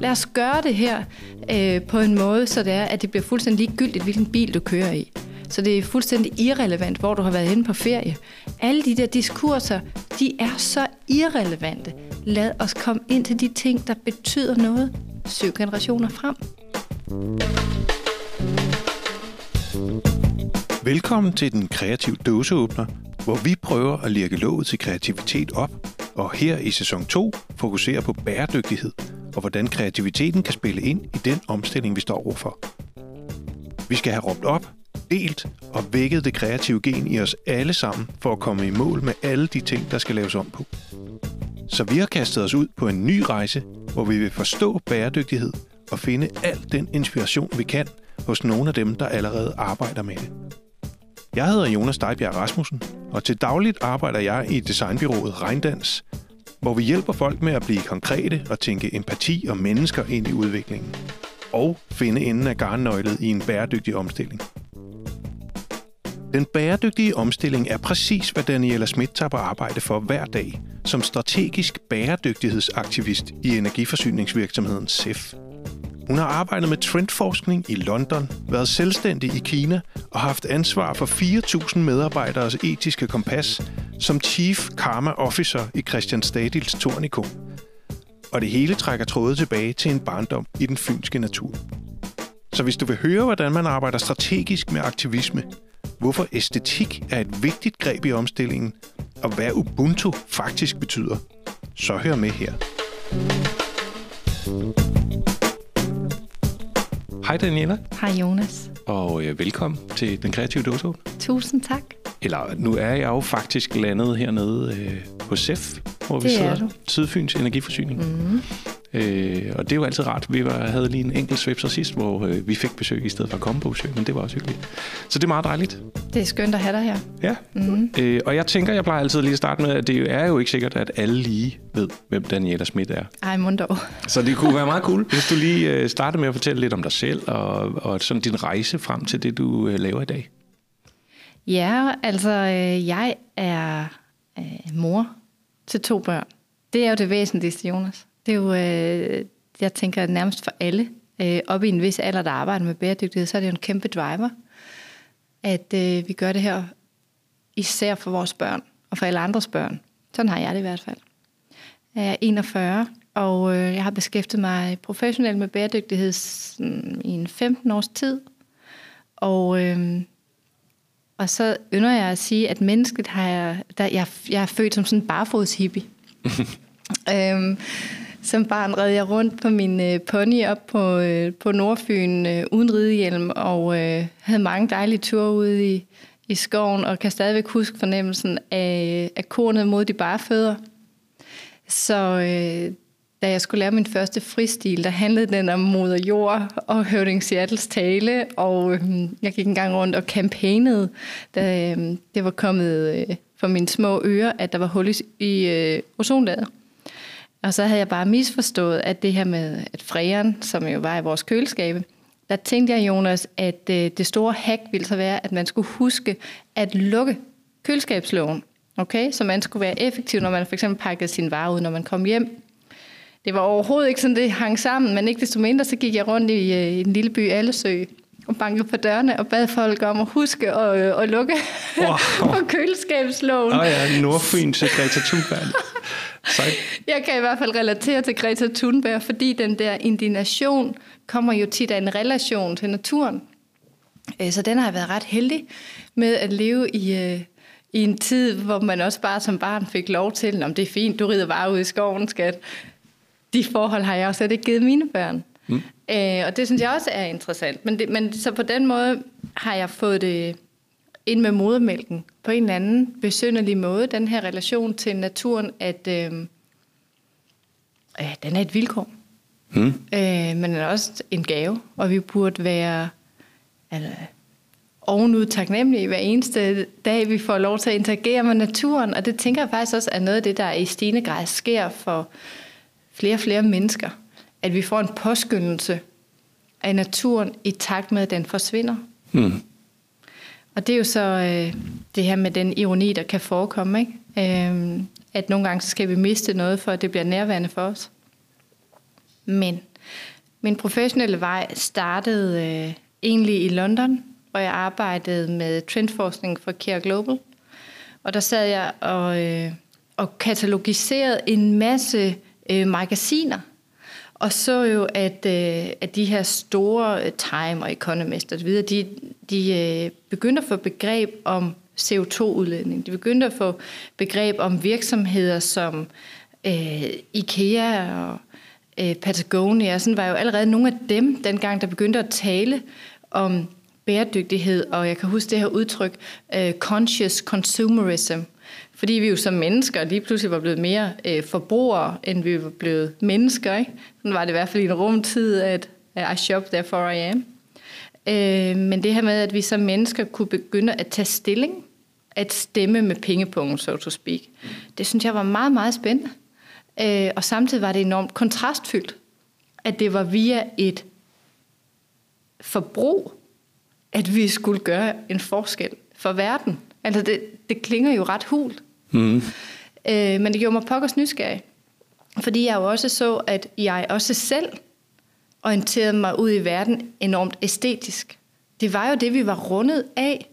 Lad os gøre det her øh, på en måde, så det er, at det bliver fuldstændig ligegyldigt, hvilken bil du kører i. Så det er fuldstændig irrelevant, hvor du har været henne på ferie. Alle de der diskurser, de er så irrelevante. Lad os komme ind til de ting, der betyder noget syv generationer frem. Velkommen til den kreative dåseåbner, hvor vi prøver at lirke låget til kreativitet op, og her i sæson 2 fokuserer på bæredygtighed og hvordan kreativiteten kan spille ind i den omstilling, vi står overfor. Vi skal have råbt op, delt og vækket det kreative gen i os alle sammen for at komme i mål med alle de ting, der skal laves om på. Så vi har kastet os ud på en ny rejse, hvor vi vil forstå bæredygtighed og finde al den inspiration, vi kan hos nogle af dem, der allerede arbejder med det. Jeg hedder Jonas Dejbjerg Rasmussen, og til dagligt arbejder jeg i designbyrået Regndans, hvor vi hjælper folk med at blive konkrete og tænke empati og mennesker ind i udviklingen. Og finde enden af garnnøglet i en bæredygtig omstilling. Den bæredygtige omstilling er præcis, hvad Daniela Schmidt tager på arbejde for hver dag som strategisk bæredygtighedsaktivist i energiforsyningsvirksomheden SEF. Hun har arbejdet med trendforskning i London, været selvstændig i Kina og haft ansvar for 4.000 medarbejderes etiske kompas som Chief Karma Officer i Christian Stadils Tornico. Og det hele trækker trådet tilbage til en barndom i den fynske natur. Så hvis du vil høre, hvordan man arbejder strategisk med aktivisme, hvorfor æstetik er et vigtigt greb i omstillingen, og hvad Ubuntu faktisk betyder, så hør med her. Hej Daniela. Hej Jonas. Og øh, velkommen til Den Kreative Dåse. Tusind tak. Eller nu er jeg jo faktisk landet hernede øh, på SEF, hvor det vi sidder. Du. Sydfyns Energiforsyning. Mm-hmm. Øh, og det er jo altid rart. Vi var, havde lige en enkelt svipser sidst, hvor øh, vi fik besøg i stedet for at komme på besøg, men det var også hyggeligt. Så det er meget dejligt. Det er skønt at have dig her. Ja, mm-hmm. øh, og jeg tænker, jeg plejer altid lige at starte med, at det er jo ikke sikkert, at alle lige ved, hvem Daniela Schmidt er. Ej, dog. Så det kunne være meget cool, hvis du lige øh, startede med at fortælle lidt om dig selv, og, og sådan din rejse frem til det, du øh, laver i dag. Ja, altså øh, jeg er øh, mor til to børn. Det er jo det væsentligste, Jonas. Det er jo, øh, jeg tænker nærmest for alle, øh, op i en vis alder, der arbejder med bæredygtighed, så er det jo en kæmpe driver, at øh, vi gør det her især for vores børn og for alle andres børn. Sådan har jeg det i hvert fald. Jeg er 41, og øh, jeg har beskæftiget mig professionelt med bæredygtighed sådan, i en 15 års tid. Og, øh, og så ynder jeg at sige, at mennesket har jeg, der, jeg, jeg er født som sådan en barfods hippie. øhm, som barn red jeg rundt på min øh, pony op på, øh, på Nordfyn øh, uden ridehjelm, og øh, havde mange dejlige ture ude i, i skoven, og kan stadigvæk huske fornemmelsen af, af kornet mod de bare fødder. Så øh, da jeg skulle lære min første fristil, der handlede den om moder jord og Høvding Seattles tale, og øh, jeg gik en gang rundt og kampagnede, da øh, det var kommet øh, for mine små ører, at der var hul i, i øh, ozonlaget. Og så havde jeg bare misforstået, at det her med at fræren, som jo var i vores køleskabe, der tænkte jeg, Jonas, at øh, det store hack ville så være, at man skulle huske at lukke køleskabslågen. Okay? Så man skulle være effektiv, når man for eksempel pakkede sin varer ud, når man kom hjem. Det var overhovedet ikke sådan, det hang sammen, men ikke desto mindre, så gik jeg rundt i, øh, i en lille by, Allesø, og bankede på dørene og bad folk om at huske at, øh, at lukke wow. på køleskabslågen. Åh oh ja, Nordfyn til Greta Thunberg. Jeg kan i hvert fald relatere til Greta Thunberg, fordi den der indignation kommer jo tit af en relation til naturen. Øh, så den har jeg været ret heldig med at leve i, øh, i en tid, hvor man også bare som barn fik lov til, om det er fint, du rider bare ud i skoven, skat. De forhold har jeg også slet ikke givet mine børn. Mm. Øh, og det synes jeg også er interessant. Men, det, men så på den måde har jeg fået det ind med modermælken på en eller anden besynderlig måde, den her relation til naturen, at øh, øh, den er et vilkår. Mm. Øh, men den er også en gave, og vi burde være altså, ovenud taknemmelige hver eneste dag, vi får lov til at interagere med naturen. Og det tænker jeg faktisk også er noget af det, der i stigende grad sker for flere og flere mennesker. At vi får en påskyndelse af naturen i takt med, at den forsvinder. Mm. Og det er jo så øh, det her med den ironi, der kan forekomme. Ikke? Øh, at nogle gange så skal vi miste noget, for at det bliver nærværende for os. Men Min professionelle vej startede øh, egentlig i London, hvor jeg arbejdede med trendforskning for Care Global. Og der sad jeg og, øh, og katalogiserede en masse øh, magasiner, og så jo, at, øh, at de her store øh, Time og Economist osv., videre, de, de øh, begyndte at få begreb om CO2-udledning. De begyndte at få begreb om virksomheder som øh, IKEA og øh, Patagonia. Sådan var jo allerede nogle af dem, dengang der begyndte at tale om bæredygtighed, og jeg kan huske det her udtryk, øh, conscious consumerism, fordi vi jo som mennesker lige pludselig var blevet mere øh, forbrugere, end vi var blevet mennesker. Ikke? Sådan var det i hvert fald i en rumtid, at I shop, therefore I am. Øh, men det her med, at vi som mennesker kunne begynde at tage stilling, at stemme med pengepunkten, so to speak, det synes jeg var meget, meget spændende. Øh, og samtidig var det enormt kontrastfyldt, at det var via et forbrug, at vi skulle gøre en forskel for verden. Altså det, det klinger jo ret hult. Mm. Øh, men det gjorde mig pokkers nysgerrig. Fordi jeg jo også så, at jeg også selv orienterede mig ud i verden enormt æstetisk. Det var jo det, vi var rundet af.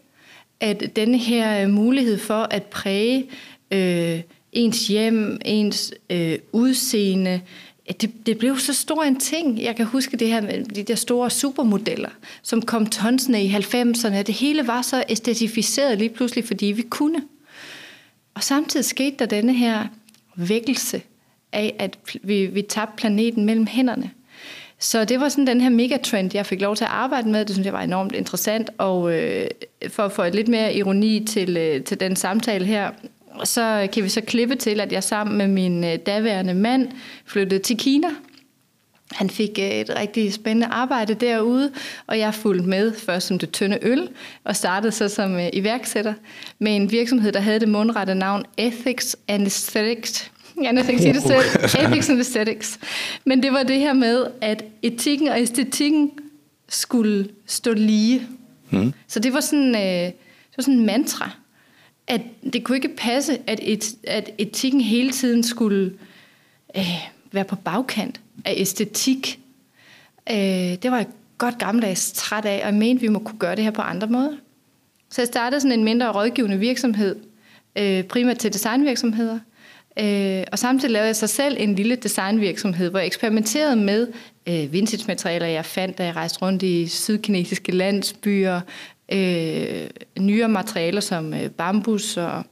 At denne her øh, mulighed for at præge øh, ens hjem, ens øh, udseende, det, det blev så stor en ting. Jeg kan huske det her med de der store supermodeller, som kom tonsene i 90'erne. Det hele var så æstetificeret lige pludselig, fordi vi kunne. Og samtidig skete der denne her vækkelse af, at vi, vi tabte planeten mellem hænderne. Så det var sådan den her megatrend, jeg fik lov til at arbejde med. Det synes jeg var enormt interessant. Og øh, for at få et lidt mere ironi til, øh, til den samtale her, så kan vi så klippe til, at jeg sammen med min øh, daværende mand flyttede til Kina. Han fik øh, et rigtig spændende arbejde derude, og jeg fulgte med først som det tynde øl, og startede så som øh, iværksætter med en virksomhed, der havde det mundrette navn Ethics and Aesthetics. Jeg ikke sige det selv. Ethics and Aesthetics. Men det var det her med, at etikken og æstetikken skulle stå lige. Hmm. Så det var sådan, øh, det var sådan en mantra at det kunne ikke passe, at, et, at etikken hele tiden skulle øh, være på bagkant af æstetik. Øh, det var jeg godt gammeldags træt af, og jeg mente, vi må kunne gøre det her på andre måder. Så jeg startede sådan en mindre rådgivende virksomhed, øh, primært til designvirksomheder, øh, og samtidig lavede jeg sig selv en lille designvirksomhed, hvor jeg eksperimenterede med øh, vintage-materialer, jeg fandt, da jeg rejste rundt i sydkinesiske landsbyer, øh, nyere materialer som øh, bambus og,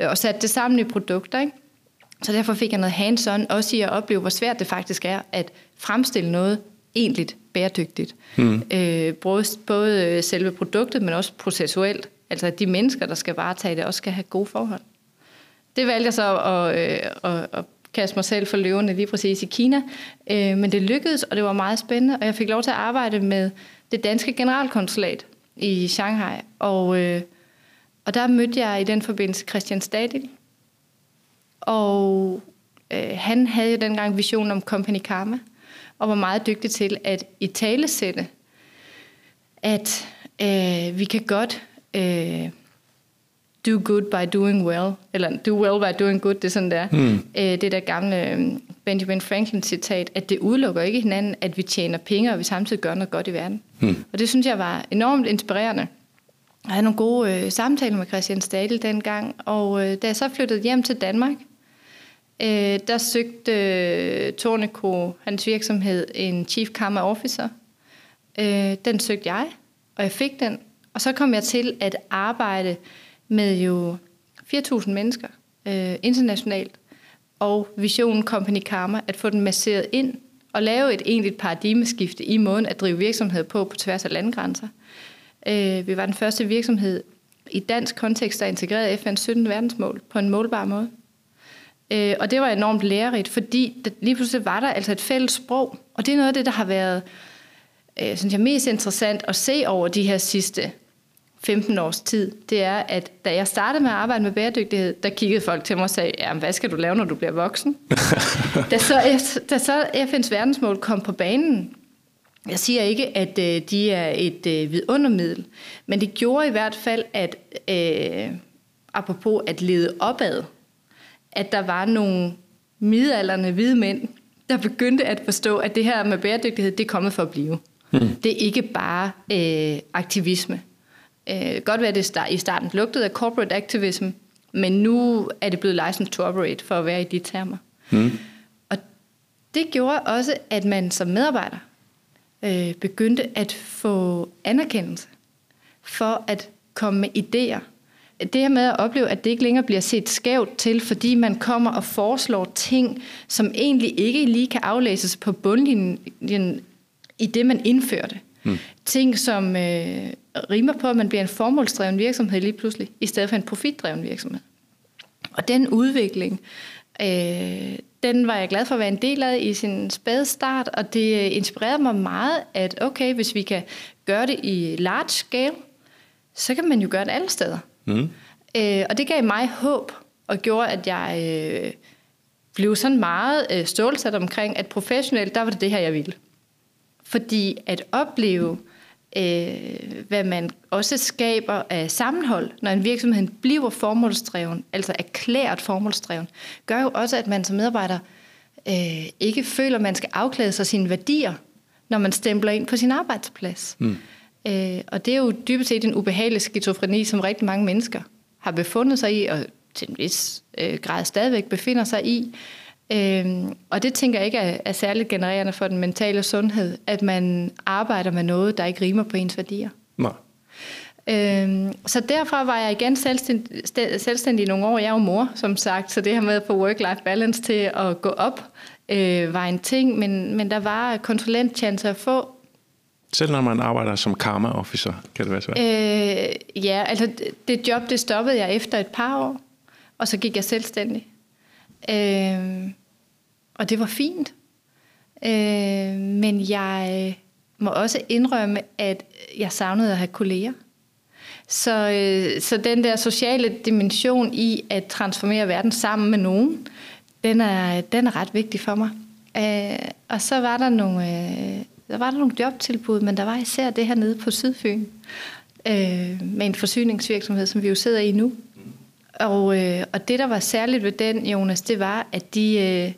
og satte det sammen i produkter. Ikke? Så derfor fik jeg noget hands-on, også i at opleve, hvor svært det faktisk er at fremstille noget egentlig bæredygtigt. Mm. Øh, både, både selve produktet, men også processuelt. Altså at de mennesker, der skal varetage det, også skal have gode forhold. Det valgte jeg så at, øh, at, at kaste mig selv for løverne lige præcis i Kina. Øh, men det lykkedes, og det var meget spændende, og jeg fik lov til at arbejde med det danske generalkonsulat, i Shanghai. Og, øh, og der mødte jeg i den forbindelse Christian Stadil. Og øh, han havde jo dengang vision om Company Karma, og var meget dygtig til at i tale sætte, at øh, vi kan godt øh, do good by doing well, eller do well by doing good, det er sådan der. Mm. Øh, det der gamle øh, Benjamin Franklin citat, at det udelukker ikke hinanden, at vi tjener penge, og vi samtidig gør noget godt i verden. Mm. Og det synes jeg var enormt inspirerende. Jeg havde nogle gode øh, samtaler med Christian Stadel dengang, og øh, da jeg så flyttede hjem til Danmark, øh, der søgte øh, hans virksomhed, en Chief Karma Officer. Øh, den søgte jeg, og jeg fik den. Og så kom jeg til at arbejde med jo 4.000 mennesker øh, internationalt, og visionen Company Karma, at få den masseret ind og lave et egentligt paradigmeskifte i måden at drive virksomhed på på tværs af landgrænser. Øh, vi var den første virksomhed i dansk kontekst, der integrerede FN's 17 verdensmål på en målbar måde. Øh, og det var enormt lærerigt, fordi lige pludselig var der altså et fælles sprog, og det er noget af det, der har været øh, synes jeg, mest interessant at se over de her sidste 15 års tid, det er, at da jeg startede med at arbejde med bæredygtighed, der kiggede folk til mig og sagde, ja, hvad skal du lave, når du bliver voksen? da, så, da så FN's verdensmål kom på banen, jeg siger ikke, at øh, de er et øh, vidundermiddel, men det gjorde i hvert fald, at øh, apropos at lede opad, at der var nogle midalderne hvide mænd, der begyndte at forstå, at det her med bæredygtighed, det er kommet for at blive. Mm. Det er ikke bare øh, aktivisme. Øh, godt være, at det start, i starten lugtede af corporate activism, men nu er det blevet licensed to operate, for at være i de termer. Mm. Og det gjorde også, at man som medarbejder øh, begyndte at få anerkendelse for at komme med idéer. Det her med at opleve, at det ikke længere bliver set skævt til, fordi man kommer og foreslår ting, som egentlig ikke lige kan aflæses på bundlinjen i det, man indførte. Mm. Ting, som øh, rimer på, at man bliver en formålsdreven virksomhed lige pludselig, i stedet for en profitdreven virksomhed. Og den udvikling, øh, den var jeg glad for at være en del af i sin spæde start, og det inspirerede mig meget, at okay, hvis vi kan gøre det i large scale, så kan man jo gøre det alle steder. Mm. Øh, og det gav mig håb, og gjorde, at jeg øh, blev sådan meget øh, stålsat omkring, at professionelt, der var det det her, jeg ville. Fordi at opleve, øh, hvad man også skaber af sammenhold, når en virksomhed bliver formålsdreven, altså erklæret formålsdreven, gør jo også, at man som medarbejder øh, ikke føler, at man skal afklæde sig sine værdier, når man stempler ind på sin arbejdsplads. Mm. Øh, og det er jo dybest set en ubehagelig skizofreni, som rigtig mange mennesker har befundet sig i, og til en vis øh, grad stadigvæk befinder sig i. Øhm, og det tænker jeg ikke er, er særligt genererende for den mentale sundhed, at man arbejder med noget, der ikke rimer på ens værdier. Nej. Øhm, så derfra var jeg igen selvstændig, selvstændig i nogle år. Jeg er jo mor, som sagt, så det her med at få work-life balance til at gå op, øh, var en ting, men, men der var konsulenttjenester at få, selv når man arbejder som karma officer, kan det være svært? Øh, ja, altså det job, det stoppede jeg efter et par år, og så gik jeg selvstændig. Øh, og det var fint. Øh, men jeg må også indrømme, at jeg savnede at have kolleger. Så, øh, så den der sociale dimension i at transformere verden sammen med nogen, den er, den er ret vigtig for mig. Øh, og så var der nogle, øh, der var der nogle jobtilbud, men der var især det her nede på Sydfyn, øh, med en forsyningsvirksomhed, som vi jo sidder i nu. Og, øh, og det, der var særligt ved den, Jonas, det var, at de øh,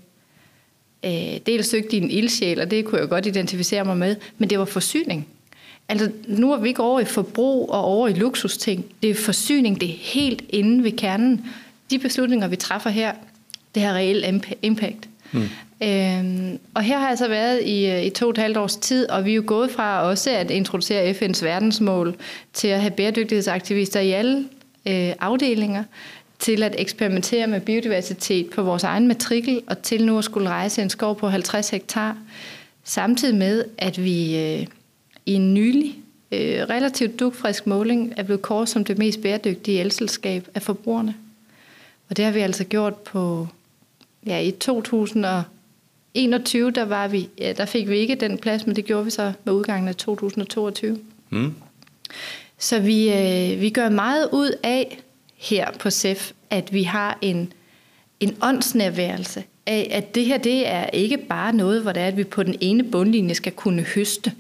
øh, dels søgte en ildsjæl, og det kunne jeg godt identificere mig med, men det var forsyning. Altså, nu er vi ikke over i forbrug og over i luksusting. Det er forsyning, det er helt inde ved kernen. De beslutninger, vi træffer her, det har reelt impact. Mm. Øhm, og her har jeg så været i, øh, i to og et halvt års tid, og vi er jo gået fra også at introducere FN's verdensmål til at have bæredygtighedsaktivister i alle øh, afdelinger, til at eksperimentere med biodiversitet på vores egen matrikel, og til nu at skulle rejse en skov på 50 hektar, samtidig med, at vi øh, i en nylig, øh, relativt dugfrisk måling er blevet kåret som det mest bæredygtige elselskab af forbrugerne. Og det har vi altså gjort på ja, i 2000. 2021, der, var vi, ja, der fik vi ikke den plads, men det gjorde vi så med udgangen af 2022. Mm. Så vi, øh, vi gør meget ud af her på SEF, at vi har en, en åndsnærværelse af, at det her det er ikke bare noget, hvor det er, at vi på den ene bundlinje skal kunne høste.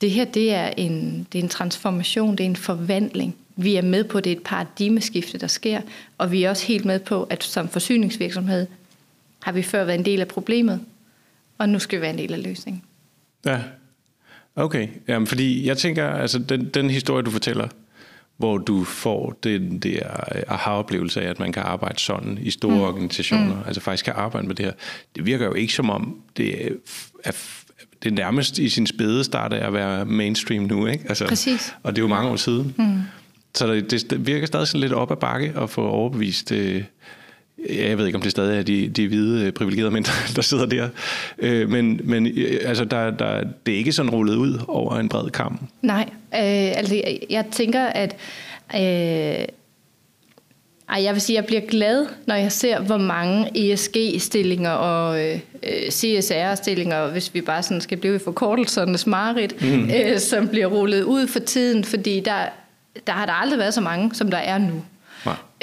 Det her det er, en, det er en transformation, det er en forvandling. Vi er med på, at det er et paradigmeskifte, der sker, og vi er også helt med på, at som forsyningsvirksomhed har vi før været en del af problemet, og nu skal vi være en del af løsningen. Ja, okay. Jamen, fordi jeg tænker, altså den, den historie, du fortæller, hvor du får den der aha-oplevelse af, at man kan arbejde sådan i store mm. organisationer, mm. altså faktisk kan arbejde med det her. Det virker jo ikke som om, det er, er det er nærmest i sin spæde start af at være mainstream nu, ikke? Altså, Præcis. Og det er jo mange år siden. Mm. Så det, det virker stadig sådan lidt op ad bakke at få overbevist... Øh, jeg ved ikke, om det stadig er de, de hvide øh, privilegerede mænd, der sidder der. Øh, men men øh, altså, der, der, det er ikke sådan rullet ud over en bred kamp. Nej, øh, altså jeg tænker, at øh, ej, jeg vil sige, at jeg bliver glad, når jeg ser, hvor mange ESG-stillinger og øh, CSR-stillinger, hvis vi bare sådan skal blive i forkortelsernes marit, mm. øh, som bliver rullet ud for tiden, fordi der, der har der aldrig været så mange, som der er nu.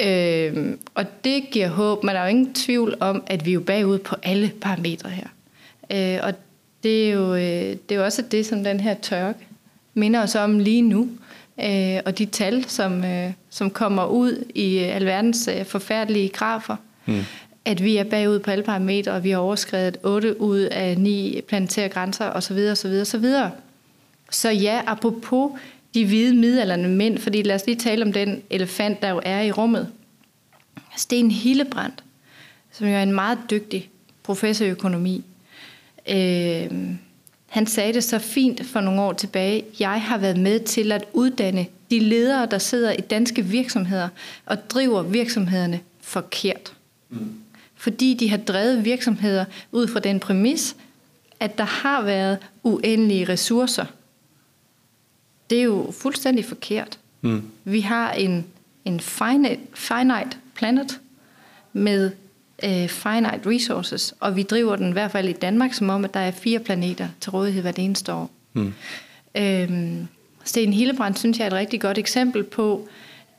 Øh, og det giver håb, men der er jo ingen tvivl om, at vi er jo bagud på alle parametre her. Øh, og det er, jo, øh, det er jo også det, som den her tørke minder os om lige nu. Øh, og de tal, som, øh, som kommer ud i alverdens øh, forfærdelige grafer. Mm. at vi er bagud på alle parametre, og vi har overskrevet 8 ud af 9 planetære grænser osv. osv. osv. Så ja, apropos de hvide midalderne mænd, fordi lad os lige tale om den elefant, der jo er i rummet. Sten Hillebrand, som jo er en meget dygtig professor i økonomi, øh, han sagde det så fint for nogle år tilbage. Jeg har været med til at uddanne de ledere, der sidder i danske virksomheder og driver virksomhederne forkert. Mm. Fordi de har drevet virksomheder ud fra den præmis, at der har været uendelige ressourcer. Det er jo fuldstændig forkert. Mm. Vi har en, en finite, finite planet med uh, finite resources, og vi driver den i hvert fald i Danmark som om, at der er fire planeter til rådighed hvert eneste år. Mm. Øhm, Sten Hillebrand synes jeg er et rigtig godt eksempel på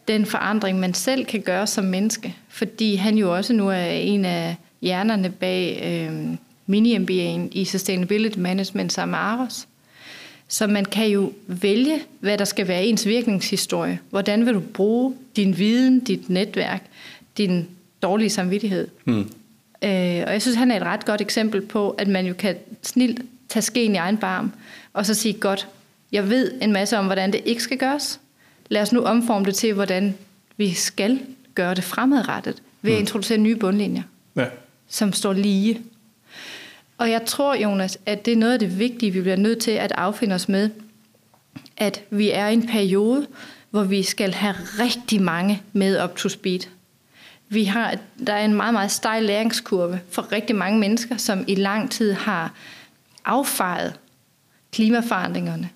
den forandring, man selv kan gøre som menneske, fordi han jo også nu er en af hjernerne bag øh, mini-MBA'en i Sustainability Management sammen med Aros. Så man kan jo vælge, hvad der skal være ens virkningshistorie. Hvordan vil du bruge din viden, dit netværk, din dårlige samvittighed. Mm. Øh, og jeg synes, han er et ret godt eksempel på, at man jo kan snilt tage skeen i egen barm, og så sige, godt, jeg ved en masse om, hvordan det ikke skal gøres. Lad os nu omforme det til, hvordan vi skal gøre det fremadrettet, ved at mm. introducere nye bundlinjer, ja. som står lige. Og jeg tror, Jonas, at det er noget af det vigtige, vi bliver nødt til at affinde os med, at vi er i en periode, hvor vi skal have rigtig mange med up to speed. Vi har, der er en meget, meget stejl læringskurve for rigtig mange mennesker, som i lang tid har affejet klimaforandringerne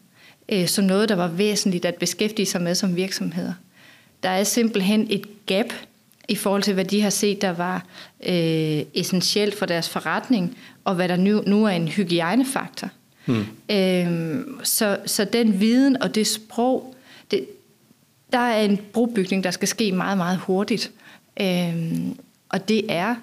øh, som noget, der var væsentligt at beskæftige sig med som virksomheder. Der er simpelthen et gap i forhold til, hvad de har set, der var øh, essentielt for deres forretning, og hvad der nu, nu er en hygiejnefaktor. Hmm. Øh, så, så den viden og det sprog, det, der er en brobygning, der skal ske meget, meget hurtigt. Øh, og det er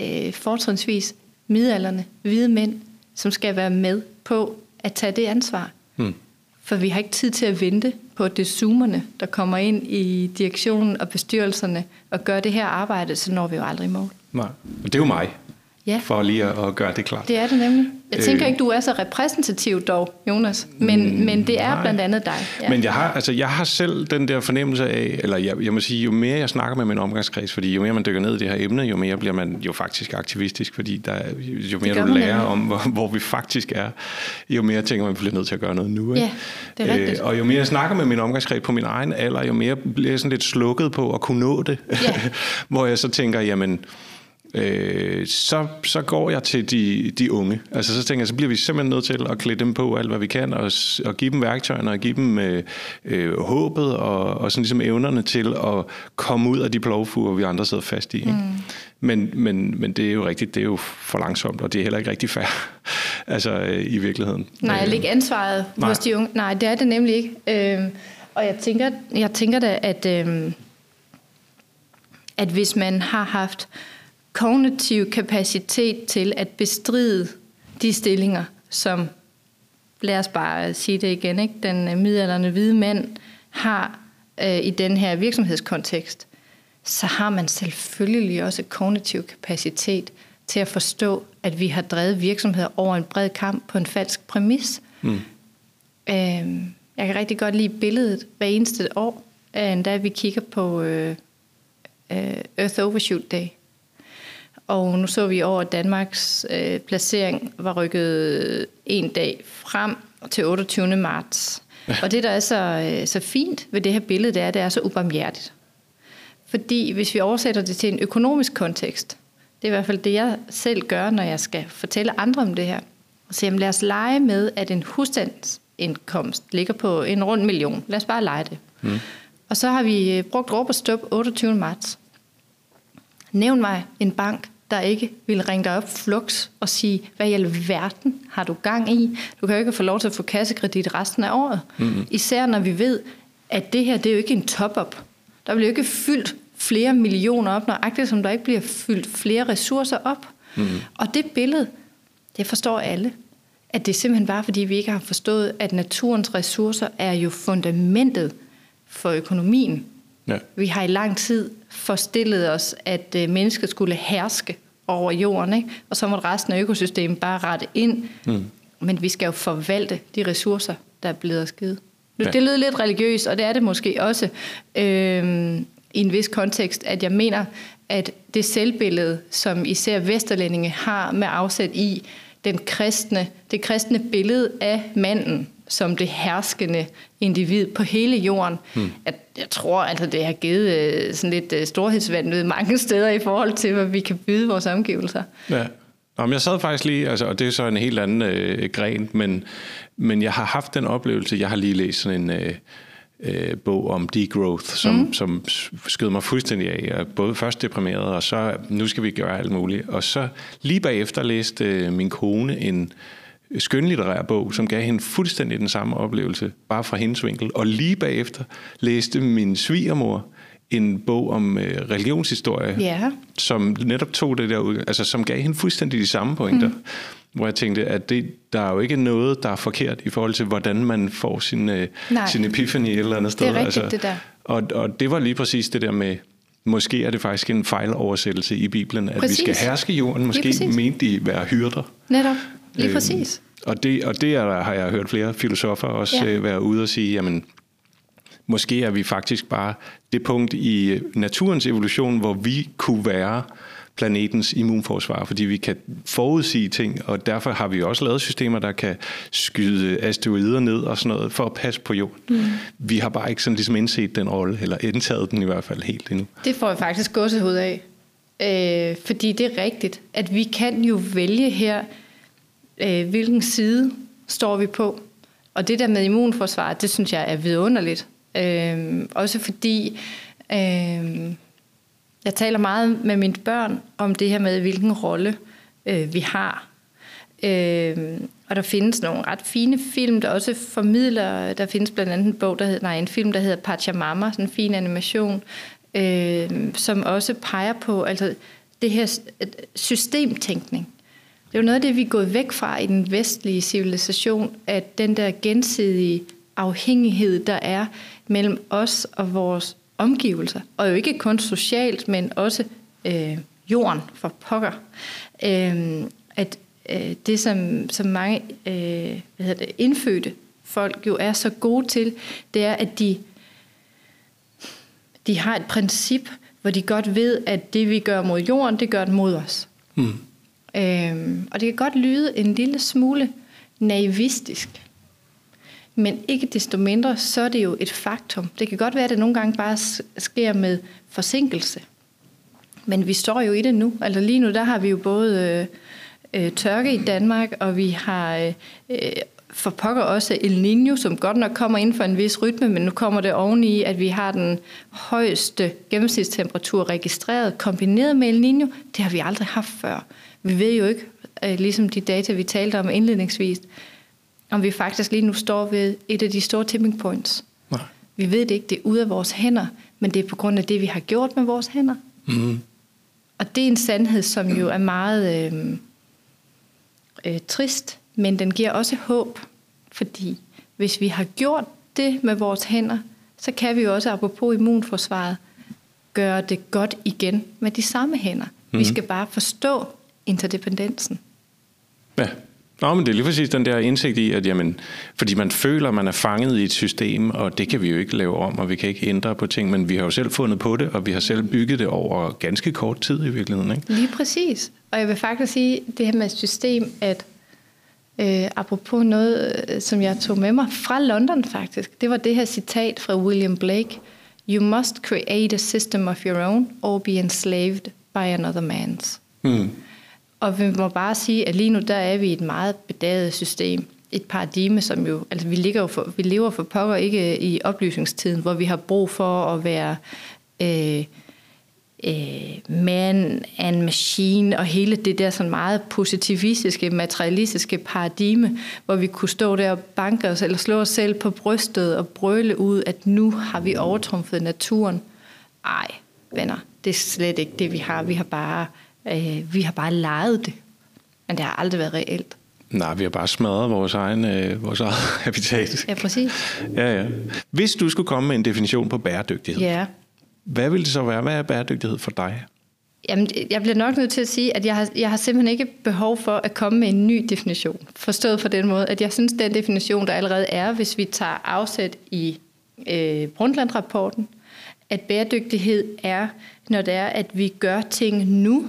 øh, fortrinsvis midalderne, hvide mænd, som skal være med på at tage det ansvar. Hmm. For vi har ikke tid til at vente på, det er zoomerne, der kommer ind i direktionen og bestyrelserne og gør det her arbejde, så når vi jo aldrig i mål. Nej, og det er jo mig. Ja. For lige at, at gøre det klart. Det er det nemlig. Jeg tænker øh. ikke, du er så repræsentativ dog, Jonas, men, mm, men det er nej. blandt andet dig. Ja. Men jeg har, altså, jeg har selv den der fornemmelse af, eller jeg, jeg må sige, jo mere jeg snakker med min omgangskreds, fordi jo mere man dykker ned i det her emne, jo mere bliver man jo faktisk aktivistisk, fordi der, jo mere du lærer nemlig. om, hvor, hvor vi faktisk er, jo mere tænker man, at vi bliver nødt til at gøre noget nu. Ikke? Ja, det er rigtigt. Øh, og jo mere jeg snakker med min omgangskreds på min egen alder, jo mere bliver jeg sådan lidt slukket på at kunne nå det. Ja. hvor jeg så tænker, jamen øh, så, så går jeg til de, de unge. Altså så tænker jeg, så bliver vi simpelthen nødt til at klæde dem på alt, hvad vi kan, og, og give dem værktøjerne, og give dem øh, øh, håbet, og, og sådan ligesom evnerne til at komme ud af de plovfuger, vi andre sidder fast i. Ikke? Mm. Men, men, men det er jo rigtigt, det er jo for langsomt, og det er heller ikke rigtig fair, altså øh, i virkeligheden. Nej, jeg lægger ansvaret nej. hos de unge. Nej, det er det nemlig ikke. Øh, og jeg tænker, jeg tænker da, at, øh, at hvis man har haft kognitiv kapacitet til at bestride de stillinger, som, lad os bare sige det igen, ikke? den midalderne hvide mand har øh, i den her virksomhedskontekst, så har man selvfølgelig også kognitiv kapacitet til at forstå, at vi har drevet virksomheder over en bred kamp på en falsk præmis. Mm. Øh, jeg kan rigtig godt lide billedet hver eneste år, da vi kigger på øh, øh, Earth Overshoot Day. Og nu så vi over, at Danmarks øh, placering var rykket en dag frem til 28. marts. Ja. Og det, der er så, øh, så fint ved det her billede, det er, at det er så ubarmhjertigt. Fordi hvis vi oversætter det til en økonomisk kontekst, det er i hvert fald det, jeg selv gør, når jeg skal fortælle andre om det her. Så jamen, lad os lege med, at en husstandsindkomst ligger på en rund million. Lad os bare lege det. Mm. Og så har vi øh, brugt råb og stop 28. marts. Nævn mig en bank, der ikke vil ringe dig op flux og sige, hvad i alverden har du gang i? Du kan jo ikke få lov til at få kassekredit resten af året. Mm-hmm. Især når vi ved, at det her, det er jo ikke en top-up. Der bliver jo ikke fyldt flere millioner op, nøjagtigt som der ikke bliver fyldt flere ressourcer op. Mm-hmm. Og det billede, det forstår alle, at det er simpelthen bare, fordi vi ikke har forstået, at naturens ressourcer er jo fundamentet for økonomien. Ja. Vi har i lang tid forestillet os, at øh, mennesket skulle herske over jorden, ikke? og så må resten af økosystemet bare rette ind. Mm. Men vi skal jo forvalte de ressourcer, der er blevet os givet. Ja. Det lyder lidt religiøst, og det er det måske også øh, i en vis kontekst, at jeg mener, at det selvbillede, som især vesterlændinge har med afsæt i den kristne, det kristne billede af manden som det herskende individ på hele jorden, hmm. at jeg tror, altså, det har givet øh, sådan lidt øh, storhedsvandet mange steder i forhold til, hvad vi kan byde vores omgivelser. Ja. Om jeg sad faktisk lige, altså, og det er så en helt anden øh, gren, men, men jeg har haft den oplevelse, jeg har lige læst sådan en øh, øh, bog om degrowth, som, mm. som skød mig fuldstændig af. Jeg både først deprimeret, og så nu skal vi gøre alt muligt. Og så lige bagefter læste øh, min kone en skønlitterær bog, som gav hende fuldstændig den samme oplevelse, bare fra hendes vinkel. Og lige bagefter læste min svigermor en bog om øh, religionshistorie, ja. som netop tog det der ud, altså som gav hende fuldstændig de samme pointer. Mm. Hvor jeg tænkte, at det, der er jo ikke noget, der er forkert i forhold til, hvordan man får sin, øh, sin epiphany et eller andet sted. Det er rigtigt, altså, det der. Og, og det var lige præcis det der med, måske er det faktisk en fejloversættelse i Bibelen, at præcis. vi skal herske jorden. Måske mente de være hyrder. Netop, lige øhm, præcis. Og det, og det er, har jeg hørt flere filosofer også ja. øh, være ude og sige, jamen, måske er vi faktisk bare det punkt i naturens evolution, hvor vi kunne være planetens immunforsvar, fordi vi kan forudsige ting, og derfor har vi også lavet systemer, der kan skyde asteroider ned og sådan noget, for at passe på jorden. Mm. Vi har bare ikke sådan ligesom indset den rolle, eller indtaget den i hvert fald helt endnu. Det får jeg faktisk gåsehud af, øh, fordi det er rigtigt, at vi kan jo vælge her, øh, hvilken side står vi på. Og det der med immunforsvaret, det synes jeg er vidunderligt. Øh, også fordi øh, jeg taler meget med mine børn om det her med, hvilken rolle øh, vi har. Øh, og der findes nogle ret fine film, der også formidler, der findes blandt andet en bog, der hedder, nej, en film, der hedder Pachamama, sådan en fin animation, øh, som også peger på altså, det her systemtænkning. Det er jo noget af det, vi er gået væk fra i den vestlige civilisation, at den der gensidige afhængighed, der er mellem os og vores omgivelser, og jo ikke kun socialt, men også øh, jorden for pokker. Øh, at øh, det, som, som mange øh, hvad hedder det, indfødte folk jo er så gode til, det er, at de, de har et princip, hvor de godt ved, at det vi gør mod jorden, det gør den mod os. Mm. Øhm, og det kan godt lyde en lille smule naivistisk. Men ikke desto mindre, så er det jo et faktum. Det kan godt være, at det nogle gange bare sker med forsinkelse. Men vi står jo i det nu. Altså lige nu, der har vi jo både øh, øh tørke i Danmark, og vi har øh, øh, for pokker også El Niño, som godt nok kommer ind for en vis rytme, men nu kommer det oveni, at vi har den højeste gennemsnitstemperatur registreret, kombineret med El Niño. Det har vi aldrig haft før. Vi ved jo ikke, øh, ligesom de data, vi talte om indledningsvis, om vi faktisk lige nu står ved et af de store tipping points. Nej. Vi ved det ikke, det er ude af vores hænder, men det er på grund af det, vi har gjort med vores hænder. Mm. Og det er en sandhed, som jo er meget øh, øh, trist, men den giver også håb, fordi hvis vi har gjort det med vores hænder, så kan vi jo også, apropos immunforsvaret, gøre det godt igen med de samme hænder. Mm. Vi skal bare forstå interdependensen. Ja, Nå, men det er lige præcis den der indsigt i, at jamen, fordi man føler, at man er fanget i et system, og det kan vi jo ikke lave om, og vi kan ikke ændre på ting, men vi har jo selv fundet på det, og vi har selv bygget det over ganske kort tid i virkeligheden. Ikke? Lige præcis. Og jeg vil faktisk sige, det her med system, at øh, apropos noget, øh, som jeg tog med mig fra London faktisk, det var det her citat fra William Blake. You must create a system of your own, or be enslaved by another man's. Mm. Og vi må bare sige, at lige nu der er vi i et meget bedaget system. Et paradigme, som jo, altså vi, ligger jo for, vi lever for pokker ikke øh, i oplysningstiden, hvor vi har brug for at være øh, øh, man and machine, og hele det der sådan meget positivistiske, materialistiske paradigme, hvor vi kunne stå der og banke os, eller slå os selv på brystet og brøle ud, at nu har vi overtrumfet naturen. Ej, venner, det er slet ikke det, vi har. Vi har bare Øh, vi har bare lejet det, men det har aldrig været reelt. Nej, vi har bare smadret vores egen øh, vores eget habitat. Ja, præcis. Ja, ja. Hvis du skulle komme med en definition på bæredygtighed, ja. hvad vil det så være? Hvad er bæredygtighed for dig? Jamen, jeg bliver nok nødt til at sige, at jeg har, jeg har simpelthen ikke behov for at komme med en ny definition. Forstået på den måde, at jeg synes, den definition, der allerede er, hvis vi tager afsæt i øh, Brundtland-rapporten, at bæredygtighed er, når det er, at vi gør ting nu,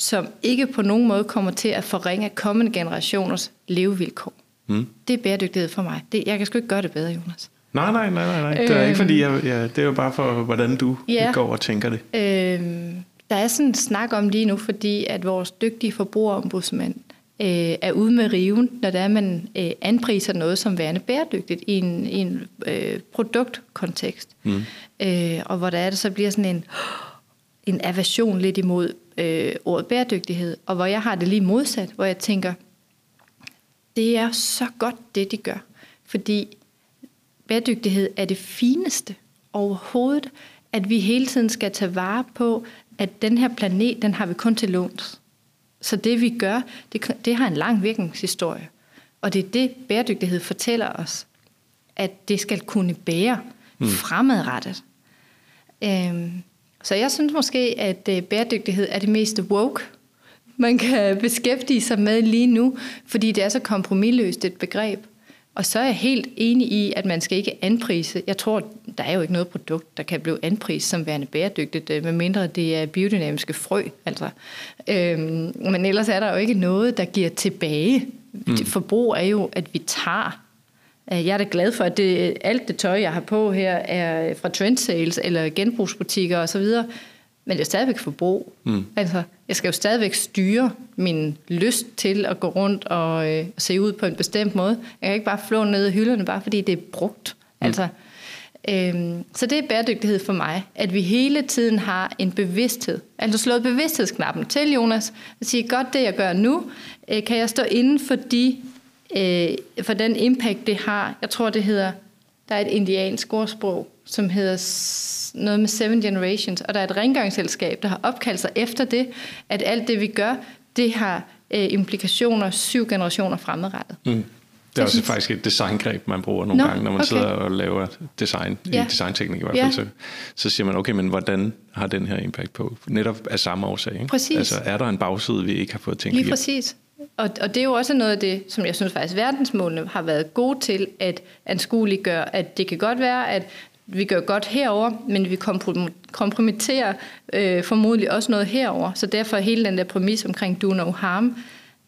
som ikke på nogen måde kommer til at forringe kommende generationers levevilkår. Mm. Det er bæredygtighed for mig. Det, jeg kan sgu ikke gøre det bedre, Jonas. Nej, nej, nej, nej. nej. Det er øhm, ikke fordi, jeg, ja, det er jo bare for, hvordan du ja, går og tænker det. Øhm, der er sådan en snak om lige nu, fordi at vores dygtige forbrugerombudsmand øh, er ude med riven, når der er, man øh, anpriser noget som værende bæredygtigt i en, i en øh, produktkontekst. Mm. Øh, og hvor der er det, så bliver sådan en, en aversion lidt imod øh, ordet bæredygtighed. Og hvor jeg har det lige modsat, hvor jeg tænker, det er så godt det, de gør. Fordi bæredygtighed er det fineste overhovedet, at vi hele tiden skal tage vare på, at den her planet, den har vi kun til låns. Så det vi gør, det, det har en lang virkningshistorie. Og det er det, bæredygtighed fortæller os, at det skal kunne bære mm. fremadrettet. Øhm, så jeg synes måske, at øh, bæredygtighed er det mest woke, man kan beskæftige sig med lige nu, fordi det er så kompromilløst et begreb. Og så er jeg helt enig i, at man skal ikke anprise. Jeg tror, der er jo ikke noget produkt, der kan blive anpriset som værende bæredygtigt, øh, medmindre det er biodynamiske frø. Altså. Øhm, men ellers er der jo ikke noget, der giver tilbage. Mm. Forbrug er jo, at vi tager. Øh, jeg er da glad for, at det, alt det tøj, jeg har på her, er fra trendsales eller genbrugsbutikker osv., men det er stadigvæk forbrug. Mm. Altså, jeg skal jo stadigvæk styre min lyst til at gå rundt og øh, se ud på en bestemt måde. Jeg kan ikke bare flå ned i hylderne, bare fordi det er brugt. Mm. Altså, øhm, så det er bæredygtighed for mig, at vi hele tiden har en bevidsthed. Altså slået bevidsthedsknappen til, Jonas, og sige, godt det jeg gør nu, øh, kan jeg stå inden for, de, øh, for den impact det har. Jeg tror det hedder, der er et indiansk ordsprog, som hedder noget med Seven Generations, og der er et rengøringsselskab, der har opkaldt sig efter det, at alt det, vi gør, det har øh, implikationer syv generationer fremadrettet. Mm. Det er også faktisk et designgreb, man bruger nogle Nå, gange, når man okay. sidder og laver design, ja. i designteknik i hvert fald, ja. så, så siger man, okay, men hvordan har den her impact på? Netop af samme årsag. Ikke? Præcis. Altså, er der en bagside, vi ikke har fået tænkt Lige præcis. Og, og det er jo også noget af det, som jeg synes faktisk verdensmålene har været gode til at anskueliggøre, at det kan godt være, at vi gør godt herover, men vi kompromitterer øh, formodentlig også noget herover. Så derfor er hele den der præmis omkring do no harm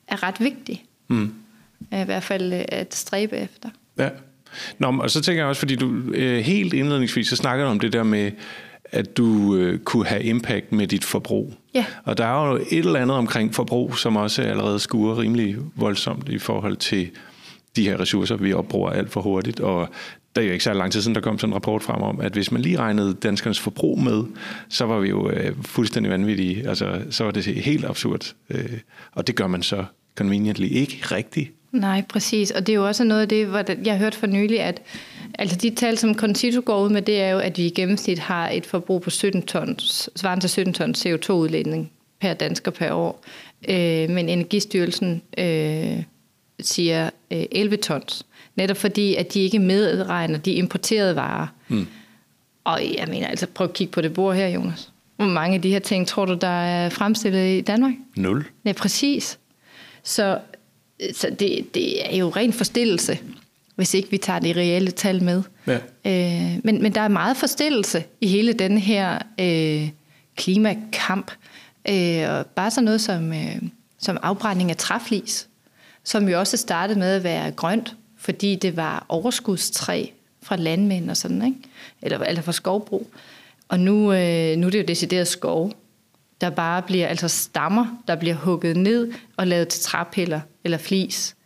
er ret vigtig. Mm. I hvert fald øh, at stræbe efter. Ja. Nå, og så tænker jeg også, fordi du øh, helt indledningsvis så snakkede om det der med, at du øh, kunne have impact med dit forbrug. Ja. Og der er jo et eller andet omkring forbrug, som også allerede skuer rimelig voldsomt i forhold til de her ressourcer, vi opbruger alt for hurtigt, og der er jo ikke så lang tid siden, der kom sådan en rapport frem om, at hvis man lige regnede danskernes forbrug med, så var vi jo øh, fuldstændig vanvittige. Altså, så var det helt absurd. Øh, og det gør man så conveniently ikke rigtigt. Nej, præcis. Og det er jo også noget af det, hvor jeg har hørt for nylig, at altså de tal, som Concito går ud med, det er jo, at vi i gennemsnit har et forbrug på 17 tons, svarende til 17 tons CO2-udledning per dansker per år. Øh, men Energistyrelsen øh, siger øh, 11 tons. Netop fordi, at de ikke medregner de importerede varer. Mm. Og jeg mener, altså prøv at kigge på det bord her, Jonas. Hvor mange af de her ting tror du, der er fremstillet i Danmark? Nul. Ja, præcis. Så, så det, det er jo ren forstillelse, hvis ikke vi tager de reelle tal med. Ja. Øh, men, men der er meget forstillelse i hele den her øh, klimakamp. Øh, og bare sådan noget som, øh, som afbrænding af træflis, som jo også startede med at være grønt, fordi det var overskudstræ fra landmænd og sådan, ikke? Eller, eller fra skovbrug. Og nu, øh, nu er det jo decideret skov, der bare bliver, altså stammer, der bliver hugget ned og lavet til træpiller eller flis.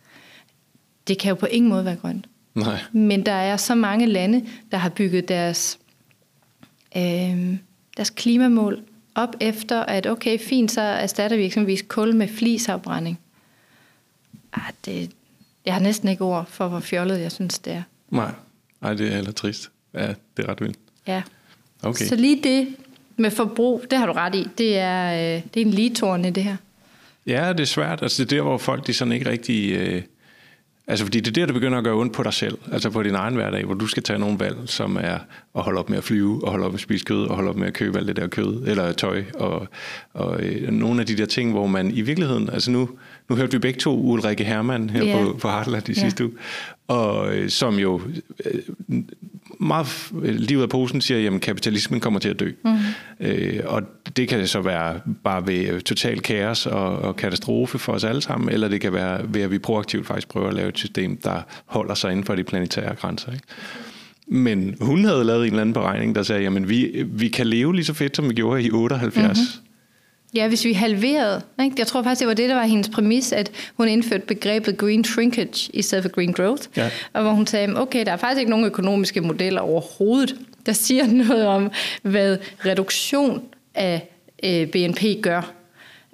Det kan jo på ingen måde være grønt. Nej. Men der er så mange lande, der har bygget deres, øh, deres klimamål op efter, at okay, fint, så erstatter vi eksempelvis kul med flisafbrænding. Ah, det, jeg har næsten ikke ord for, hvor fjollet jeg synes, det er. Nej, Ej, det er heller trist. Ja, det er ret vildt. Ja. Okay. Så lige det med forbrug, det har du ret i. Det er, øh, det er en ligetårn i det her. Ja, det er svært. Altså det er der, hvor folk de sådan ikke rigtig... Øh, Altså fordi det er der, det begynder at gøre ondt på dig selv, altså på din egen hverdag, hvor du skal tage nogle valg, som er at holde op med at flyve, og holde op med at spise kød, og holde op med at købe alt det der kød, eller tøj, og, og øh, nogle af de der ting, hvor man i virkeligheden, altså nu, nu hørte vi begge to Ulrike Hermann her yeah. på, på Heartland i yeah. sidste uge, og øh, som jo øh, meget lige ud af posen siger, at kapitalismen kommer til at dø. Mm. Øh, og det kan så være bare ved total kaos og, og katastrofe for os alle sammen, eller det kan være ved, at vi proaktivt faktisk prøver at lave et system, der holder sig inden for de planetære grænser. Ikke? Men hun havde lavet en eller anden beregning, der sagde, at vi, vi kan leve lige så fedt, som vi gjorde i 78. Mm-hmm. Ja, hvis vi halverede. Ikke? Jeg tror faktisk, det var det, der var hendes præmis, at hun indførte begrebet green shrinkage i stedet for green growth. Ja. Og hvor hun sagde, okay, der er faktisk ikke nogen økonomiske modeller overhovedet, der siger noget om, hvad reduktion af øh, BNP gør.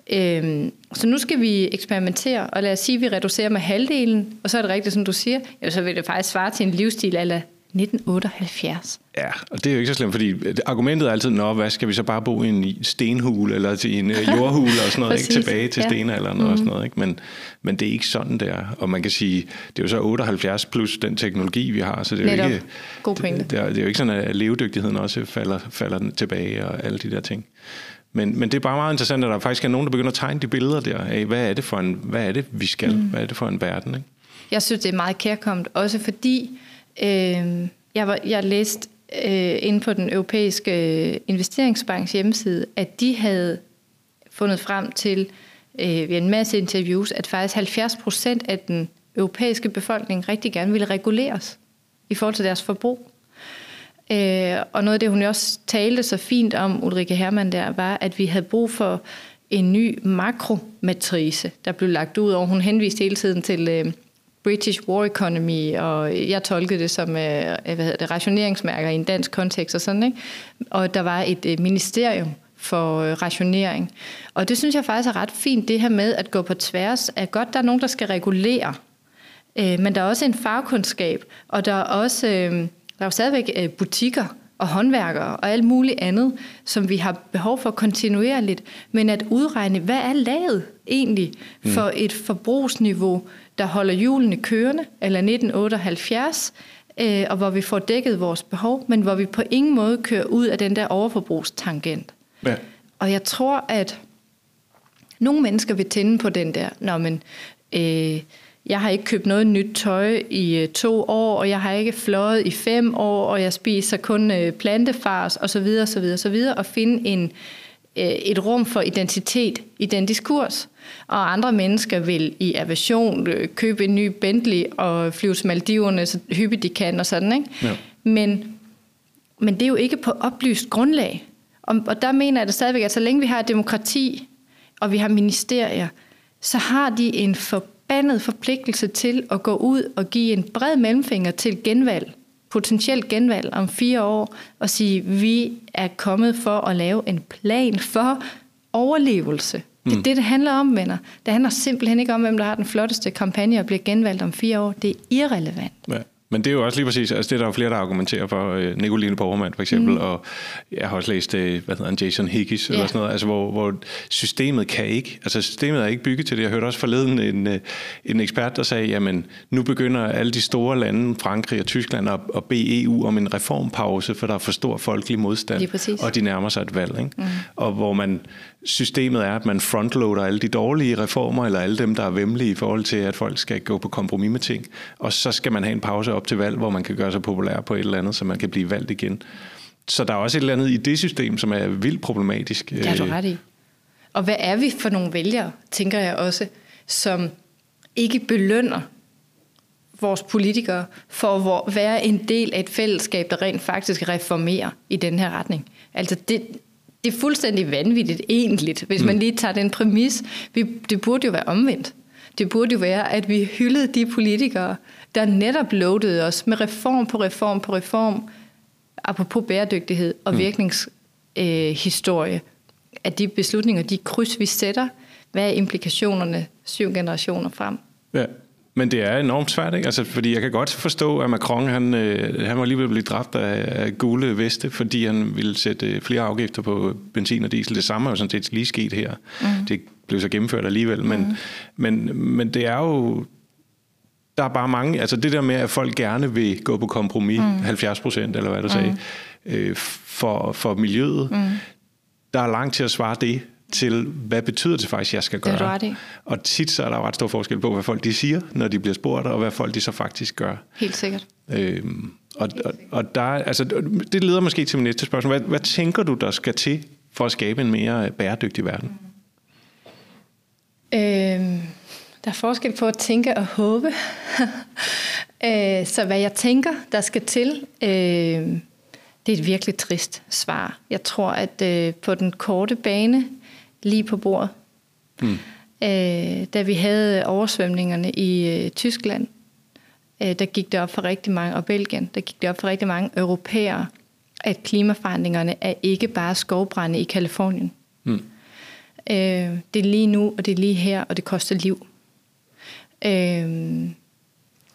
Øhm, så nu skal vi eksperimentere, og lad os sige, at vi reducerer med halvdelen, og så er det rigtigt, som du siger, ja, så vil det faktisk svare til en livsstil eller 1978. Ja, og det er jo ikke så slemt, fordi argumentet er altid, nå, hvad skal vi så bare bo i en stenhule, eller til en øh, jordhule, og sådan noget, ikke tilbage til ja. stenalderen mm. og sådan noget. Ikke? Men, men det er ikke sådan, der. Og man kan sige, det er jo så 78 plus den teknologi, vi har, så det er Netop. jo ikke, God det, det, er, det er jo ikke sådan, at levedygtigheden også falder, falder tilbage og alle de der ting. Men, men det er bare meget interessant, at der faktisk er nogen, der begynder at tegne de billeder der af, hvad er det for en, hvad er det, vi skal, mm. hvad er det for en verden, ikke? Jeg synes, det er meget kærkommet, også fordi øh, jeg, var, jeg læste øh, inde på den europæiske øh, investeringsbanks hjemmeside, at de havde fundet frem til øh, ved en masse interviews, at faktisk 70 procent af den europæiske befolkning rigtig gerne ville reguleres i forhold til deres forbrug. Øh, og noget af det, hun også talte så fint om, Ulrike Hermann der, var, at vi havde brug for en ny makromatrice, der blev lagt ud over. Hun henviste hele tiden til øh, British War Economy, og jeg tolkede det som øh, hvad hedder det, rationeringsmærker i en dansk kontekst og sådan, ikke? Og der var et øh, ministerium for øh, rationering. Og det synes jeg faktisk er ret fint, det her med at gå på tværs af godt, der er nogen, der skal regulere, men der er også en fagkundskab, og der er også der er stadigvæk butikker, og håndværkere og alt muligt andet, som vi har behov for kontinuerligt, men at udregne, hvad er laget egentlig for mm. et forbrugsniveau, der holder hjulene kørende, eller 1978, øh, og hvor vi får dækket vores behov, men hvor vi på ingen måde kører ud af den der overforbrugstangent. Ja. Og jeg tror, at nogle mennesker vil tænde på den der, når man... Øh, jeg har ikke købt noget nyt tøj i øh, to år, og jeg har ikke fløjet i fem år, og jeg spiser kun øh, plantefars og så videre, så videre, så videre, og finde en, et rum for identitet i den diskurs. Og andre mennesker vil i aversion købe en ny Bentley og flyve til Maldiverne så hyppigt de kan og sådan, ikke? Ja. Men, men det er jo ikke på oplyst grundlag. Og, og der mener jeg det stadigvæk, at så længe vi har demokrati, og vi har ministerier, så har de en for forbandet forpligtelse til at gå ud og give en bred mellemfinger til genvalg, potentielt genvalg om fire år, og sige, vi er kommet for at lave en plan for overlevelse. Det er mm. det, det handler om, venner. Det handler simpelthen ikke om, hvem der har den flotteste kampagne og bliver genvalgt om fire år. Det er irrelevant. Ja. Men det er jo også lige præcis, altså det er der jo flere, der argumenterer for, øh, Nicoline Borgermann for eksempel, mm. og jeg har også læst, øh, hvad hedder han, Jason Higgis, yeah. eller sådan noget, altså hvor, hvor systemet kan ikke, altså systemet er ikke bygget til det. Jeg hørte også forleden en, øh, en ekspert, der sagde, jamen nu begynder alle de store lande, Frankrig og Tyskland, at, at bede EU om en reformpause, for der er for stor folkelig modstand, og de nærmer sig et valg. Ikke? Mm. Og hvor man, systemet er, at man frontloader alle de dårlige reformer, eller alle dem, der er vemmelige i forhold til, at folk skal gå på kompromis med ting, og så skal man have en pause op til valg, hvor man kan gøre sig populær på et eller andet, så man kan blive valgt igen. Så der er også et eller andet i det system, som er vildt problematisk. Det er du ret i. Og hvad er vi for nogle vælgere, tænker jeg også, som ikke belønner vores politikere for at være en del af et fællesskab, der rent faktisk reformerer i den her retning. Altså det, det er fuldstændig vanvittigt egentlig, hvis mm. man lige tager den præmis. Vi, det burde jo være omvendt. Det burde jo være, at vi hyldede de politikere, der netop lovede os med reform på reform på reform, apropos bæredygtighed og mm. virkningshistorie, øh, at de beslutninger, de kryds, vi sætter, hvad er implikationerne syv generationer frem? Ja. Men det er enormt svært, ikke? Altså, fordi jeg kan godt forstå, at Macron han, øh, han var lige ved at blive dræbt af, af gule veste, fordi han ville sætte flere afgifter på benzin og diesel. Det samme er jo sådan set lige sket her. Mm. Det blev så gennemført alligevel, men, mm. men, men det er jo der er bare mange, altså det der med, at folk gerne vil gå på kompromis, mm. 70 procent, eller hvad du mm. sagde, øh, for, for miljøet, mm. der er langt til at svare det til, hvad betyder det faktisk, jeg skal gøre? Det er ret Og tit så er der jo ret stor forskel på, hvad folk de siger, når de bliver spurgt, og hvad folk de så faktisk gør. Helt sikkert. Øhm, og, og, og der, altså, det leder måske til min næste spørgsmål. Hvad, hvad tænker du, der skal til for at skabe en mere bæredygtig verden? Øhm, der er forskel på at tænke og håbe. øh, så hvad jeg tænker, der skal til, øh, det er et virkelig trist svar. Jeg tror, at øh, på den korte bane, lige på bordet, mm. øh, da vi havde oversvømningerne i øh, Tyskland, øh, der gik det op for rigtig mange, og Belgien, der gik det op for rigtig mange europæere, at klimaforandringerne er ikke bare skovbrænde i Kalifornien. Mm. Øh, det er lige nu, og det er lige her, og det koster liv. Øh,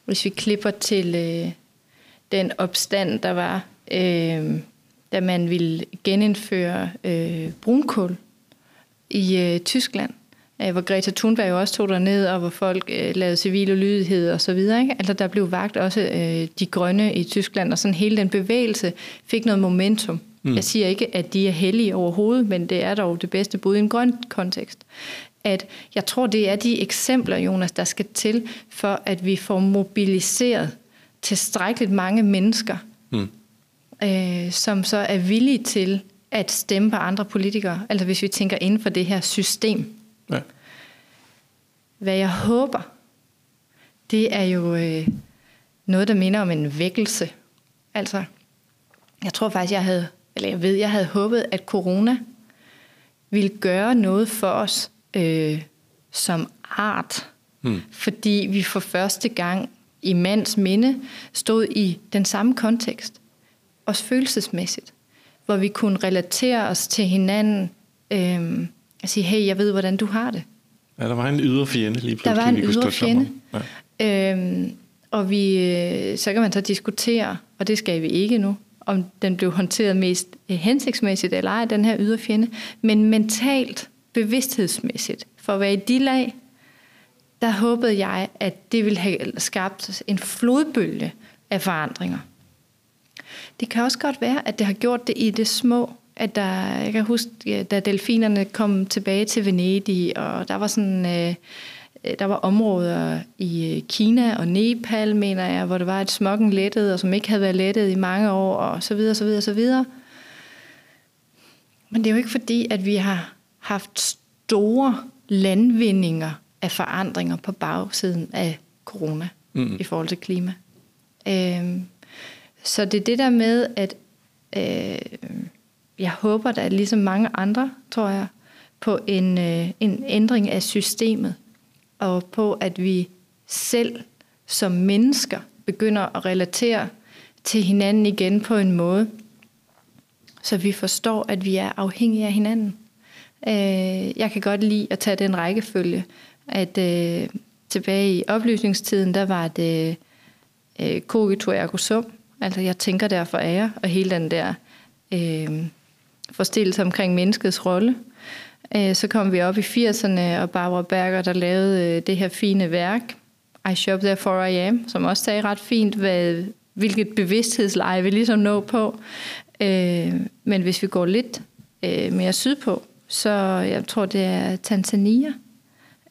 hvis vi klipper til øh, den opstand, der var, øh, da man ville genindføre øh, brunkul i øh, Tyskland, øh, hvor Greta Thunberg jo også tog der ned, og hvor folk øh, lavede civil ulydighed og så videre. Ikke? Altså der blev vagt også øh, de grønne i Tyskland, og sådan hele den bevægelse fik noget momentum. Mm. Jeg siger ikke, at de er hellige overhovedet, men det er dog det bedste bud i en grøn kontekst. At jeg tror, det er de eksempler, Jonas, der skal til, for at vi får mobiliseret tilstrækkeligt mange mennesker, mm. øh, som så er villige til at stemme på andre politikere. Altså hvis vi tænker inden for det her system. Ja. Hvad jeg håber, det er jo øh, noget, der minder om en vækkelse. Altså, jeg tror faktisk, jeg havde, eller jeg ved, jeg havde håbet, at corona ville gøre noget for os øh, som art. Hmm. Fordi vi for første gang i mands minde stod i den samme kontekst. Også følelsesmæssigt. Hvor vi kunne relatere os til hinanden. Øh, og sige, hey, jeg ved, hvordan du har det. Ja, der var en ydre fjende lige pludselig. Der var en ydre fjende. Ja. Øhm, og vi, øh, så kan man så diskutere, og det skal vi ikke nu, om den blev håndteret mest øh, hensigtsmæssigt eller ej, den her ydre fjende. Men mentalt, bevidsthedsmæssigt, for at være i de lag, der håbede jeg, at det ville have skabt en flodbølge af forandringer. Det kan også godt være, at det har gjort det i det små, at der, jeg kan huske, da delfinerne kom tilbage til Venedig, og der var sådan, øh, der var områder i øh, Kina og Nepal, mener jeg, hvor det var et smokken lettet, og som ikke havde været lettet i mange år, og så videre, så videre, så videre. Men det er jo ikke fordi, at vi har haft store landvindinger af forandringer på bagsiden af corona mm. i forhold til klima. Øhm, så det er det der med, at øh, jeg håber da ligesom mange andre, tror jeg, på en, øh, en ændring af systemet, og på at vi selv som mennesker begynder at relatere til hinanden igen på en måde, så vi forstår, at vi er afhængige af hinanden. Øh, jeg kan godt lide at tage den rækkefølge, at øh, tilbage i oplysningstiden, der var det øh, kogito ergo sum, altså jeg tænker derfor er jeg, og hele den der øh, forstillelse omkring menneskets rolle. Øh, så kom vi op i 80'erne, og Barbara Berger, der lavede øh, det her fine værk, I Shop Therefore I Am, som også sagde ret fint, hvad, hvilket bevidsthedsleje vi ligesom nå på. Øh, men hvis vi går lidt øh, mere sydpå, så jeg tror, det er Tanzania,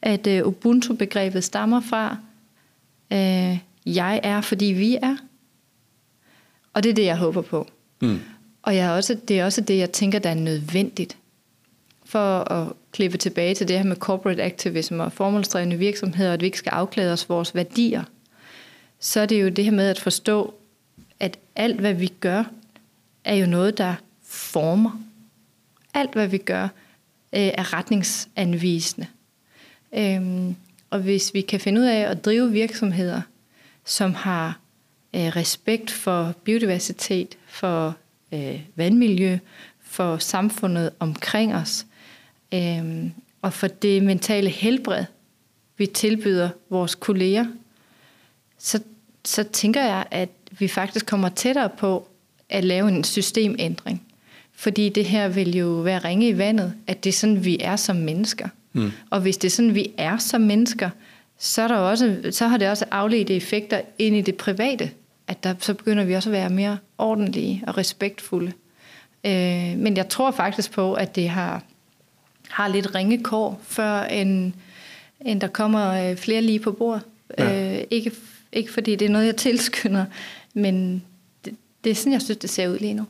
at øh, Ubuntu-begrebet stammer fra, øh, jeg er, fordi vi er. Og det er det, jeg håber på. Mm. Og jeg er også, det er også det, jeg tænker, der er nødvendigt for at klippe tilbage til det her med corporate activism og formålsdrevne virksomheder, at vi ikke skal afklæde os vores værdier. Så er det jo det her med at forstå, at alt, hvad vi gør, er jo noget, der former. Alt, hvad vi gør, øh, er retningsanvisende. Øhm, og hvis vi kan finde ud af at drive virksomheder, som har øh, respekt for biodiversitet, for øh, vandmiljø, for samfundet omkring os, øh, og for det mentale helbred, vi tilbyder vores kolleger, så, så tænker jeg, at vi faktisk kommer tættere på at lave en systemændring. Fordi det her vil jo være ringe i vandet, at det er sådan, vi er som mennesker. Mm. Og hvis det er sådan, vi er som mennesker, så, er der også, så har det også afledte effekter ind i det private, at der, så begynder vi også at være mere ordentlige og respektfulde. Øh, men jeg tror faktisk på, at det har, har lidt ringekår, før en, end der kommer øh, flere lige på bord. Ja. Øh, ikke, ikke fordi det er noget, jeg tilskynder, men det, det er sådan, jeg synes, det ser ud lige nu.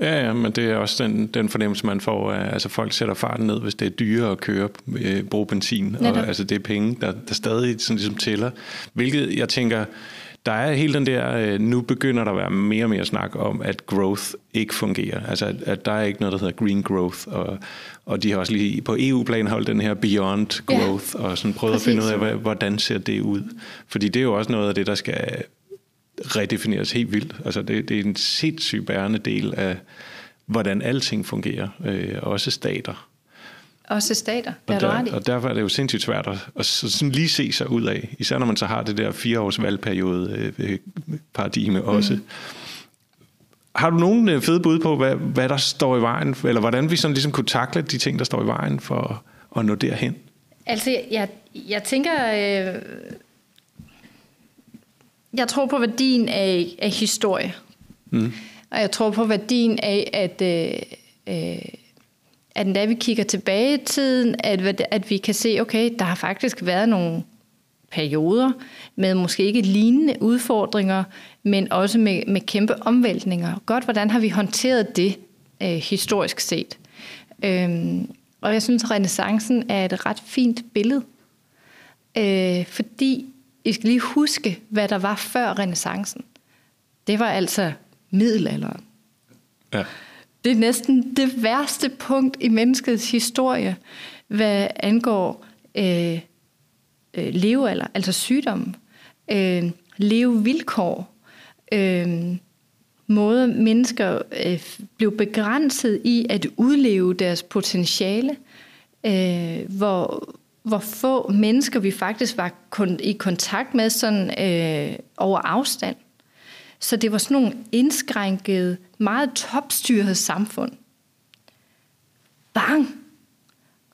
Ja, ja, men det er også den, den fornemmelse, man får. At, altså folk sætter farten ned, hvis det er dyrere at køre, øh, bruge benzin. Og, altså det er penge, der, der stadig sådan ligesom tæller. Hvilket jeg tænker, der er hele den der, øh, nu begynder der at være mere og mere snak om, at growth ikke fungerer. Altså, at, at der er ikke noget, der hedder green growth, og, og de har også lige på EU-plan holdt den her beyond growth, ja, og sådan prøvet præcis. at finde ud af, hvordan ser det ud. Fordi det er jo også noget af det, der skal redefineres helt vildt. Altså, det, det er en sindssygt bærende del af, hvordan alting fungerer, øh, også stater. Også stater, det og, der, og derfor er det jo sindssygt svært at, at sådan lige se sig ud af, især når man så har det der fire års valgperiode øh, paradigme også. Mm. Har du nogen øh, fede bud på, hvad, hvad der står i vejen, eller hvordan vi sådan ligesom kunne takle de ting, der står i vejen for at nå derhen? Altså, jeg, jeg tænker, øh, jeg tror på værdien af, af historie. Mm. Og jeg tror på værdien af, at, øh, øh, at når vi kigger tilbage i tiden, at, at vi kan se, okay, der har faktisk været nogle perioder med måske ikke lignende udfordringer, men også med, med kæmpe omvæltninger. Godt, hvordan har vi håndteret det øh, historisk set? Øhm, og jeg synes, at renaissancen er et ret fint billede, øh, fordi I skal lige huske, hvad der var før renaissancen. Det var altså middelalderen. Ja. Det er næsten det værste punkt i menneskets historie, hvad angår øh, øh, levealder, altså sygdom, øh, levevilkår, øh, måde mennesker øh, blev begrænset i at udleve deres potentiale, øh, hvor, hvor få mennesker vi faktisk var kun, i kontakt med sådan øh, over afstand. Så det var sådan nogle indskrænkede, meget topstyrede samfund. Bang!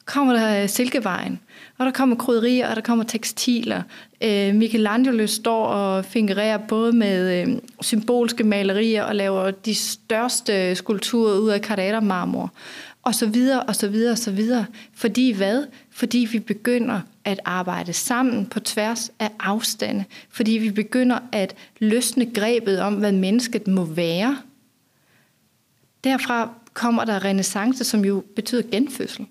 kommer der øh, Silkevejen, og der kommer krydderier, og der kommer tekstiler. Øh, Michelangelo står og fingererer både med øh, symbolske malerier og laver de største skulpturer ud af Carrara-marmor og så videre, og så videre, og så videre. Fordi hvad? Fordi vi begynder at arbejde sammen på tværs af afstande. Fordi vi begynder at løsne grebet om, hvad mennesket må være. Derfra kommer der renaissance, som jo betyder genfødsel.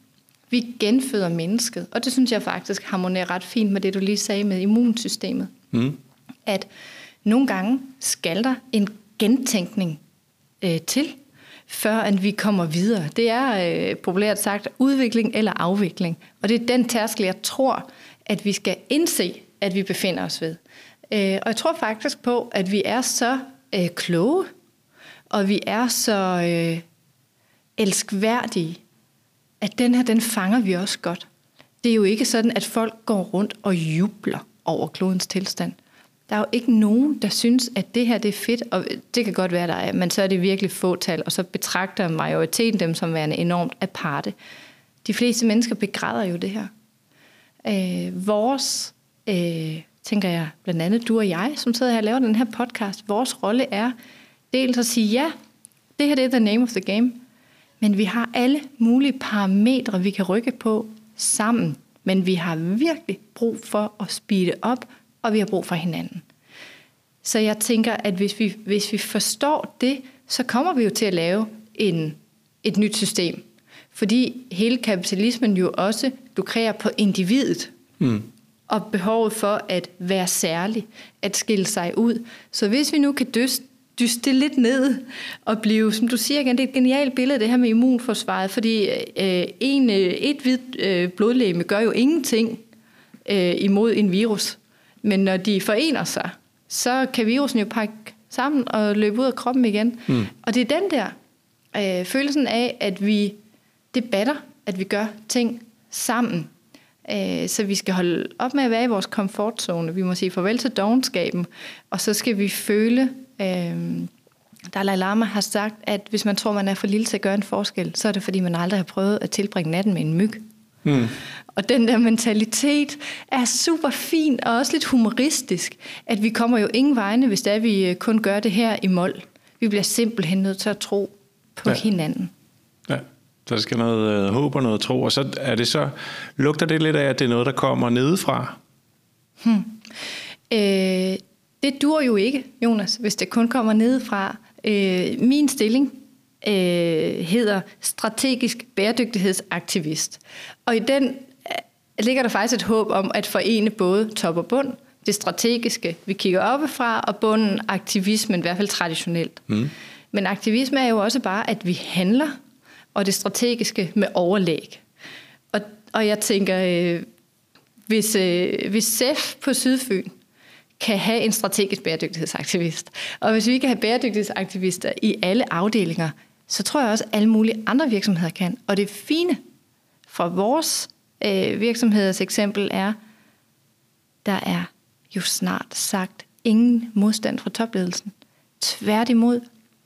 Vi genføder mennesket, og det synes jeg faktisk harmonerer ret fint med det, du lige sagde med immunsystemet. Mm. At nogle gange skal der en gentænkning øh, til, før at vi kommer videre. Det er øh, populært sagt udvikling eller afvikling. Og det er den tærskel, jeg tror, at vi skal indse, at vi befinder os ved. Øh, og jeg tror faktisk på, at vi er så øh, kloge, og vi er så øh, elskværdige, at den her, den fanger vi også godt. Det er jo ikke sådan, at folk går rundt og jubler over klodens tilstand. Der er jo ikke nogen, der synes, at det her det er fedt, og det kan godt være, der er, men så er det virkelig få tal, og så betragter majoriteten dem som værende enormt aparte. De fleste mennesker begræder jo det her. Øh, vores, øh, tænker jeg, blandt andet du og jeg, som sidder her og laver den her podcast, vores rolle er dels at sige, ja, det her det er the name of the game, men vi har alle mulige parametre, vi kan rykke på sammen, men vi har virkelig brug for at speede op og vi har brug for hinanden. Så jeg tænker, at hvis vi, hvis vi forstår det, så kommer vi jo til at lave en, et nyt system. Fordi hele kapitalismen jo også lukrerer på individet. Mm. Og behovet for at være særlig, at skille sig ud. Så hvis vi nu kan dyste, dyste lidt ned og blive, som du siger igen, det er et genialt billede, det her med immunforsvaret, fordi øh, en, øh, et hvidt øh, blodlægeme gør jo ingenting øh, imod en virus. Men når de forener sig, så kan virusen jo pakke sammen og løbe ud af kroppen igen. Mm. Og det er den der øh, følelsen af, at vi debatter, at vi gør ting sammen. Øh, så vi skal holde op med at være i vores komfortzone. Vi må sige farvel til dogenskaben, og så skal vi føle... Øh, Dalai Lama har sagt, at hvis man tror, man er for lille til at gøre en forskel, så er det fordi, man aldrig har prøvet at tilbringe natten med en myg. Mm. Og den der mentalitet er super fin og også lidt humoristisk, at vi kommer jo ingen vegne, hvis det er, vi øh, kun gør det her i mål. Vi bliver simpelthen nødt til at tro på ja. hinanden. Ja, så der skal noget øh, håb og noget tro, og så er det så, lugter det lidt af, at det er noget, der kommer nedefra? Hmm. Øh, det dur jo ikke, Jonas, hvis det kun kommer nedefra. Øh, min stilling øh, hedder strategisk bæredygtighedsaktivist. Og i den øh, ligger der faktisk et håb om at forene både top og bund. Det strategiske, vi kigger oppefra, og bunden aktivismen, i hvert fald traditionelt. Mm. Men aktivisme er jo også bare, at vi handler, og det strategiske med overlæg. Og, og jeg tænker, øh, hvis, øh, hvis SEF på Sydfyn kan have en strategisk bæredygtighedsaktivist, og hvis vi kan have bæredygtighedsaktivister i alle afdelinger, så tror jeg også, at alle mulige andre virksomheder kan. Og det fine fra vores øh, virksomheders eksempel er, der er jo snart sagt ingen modstand fra topledelsen. Tværtimod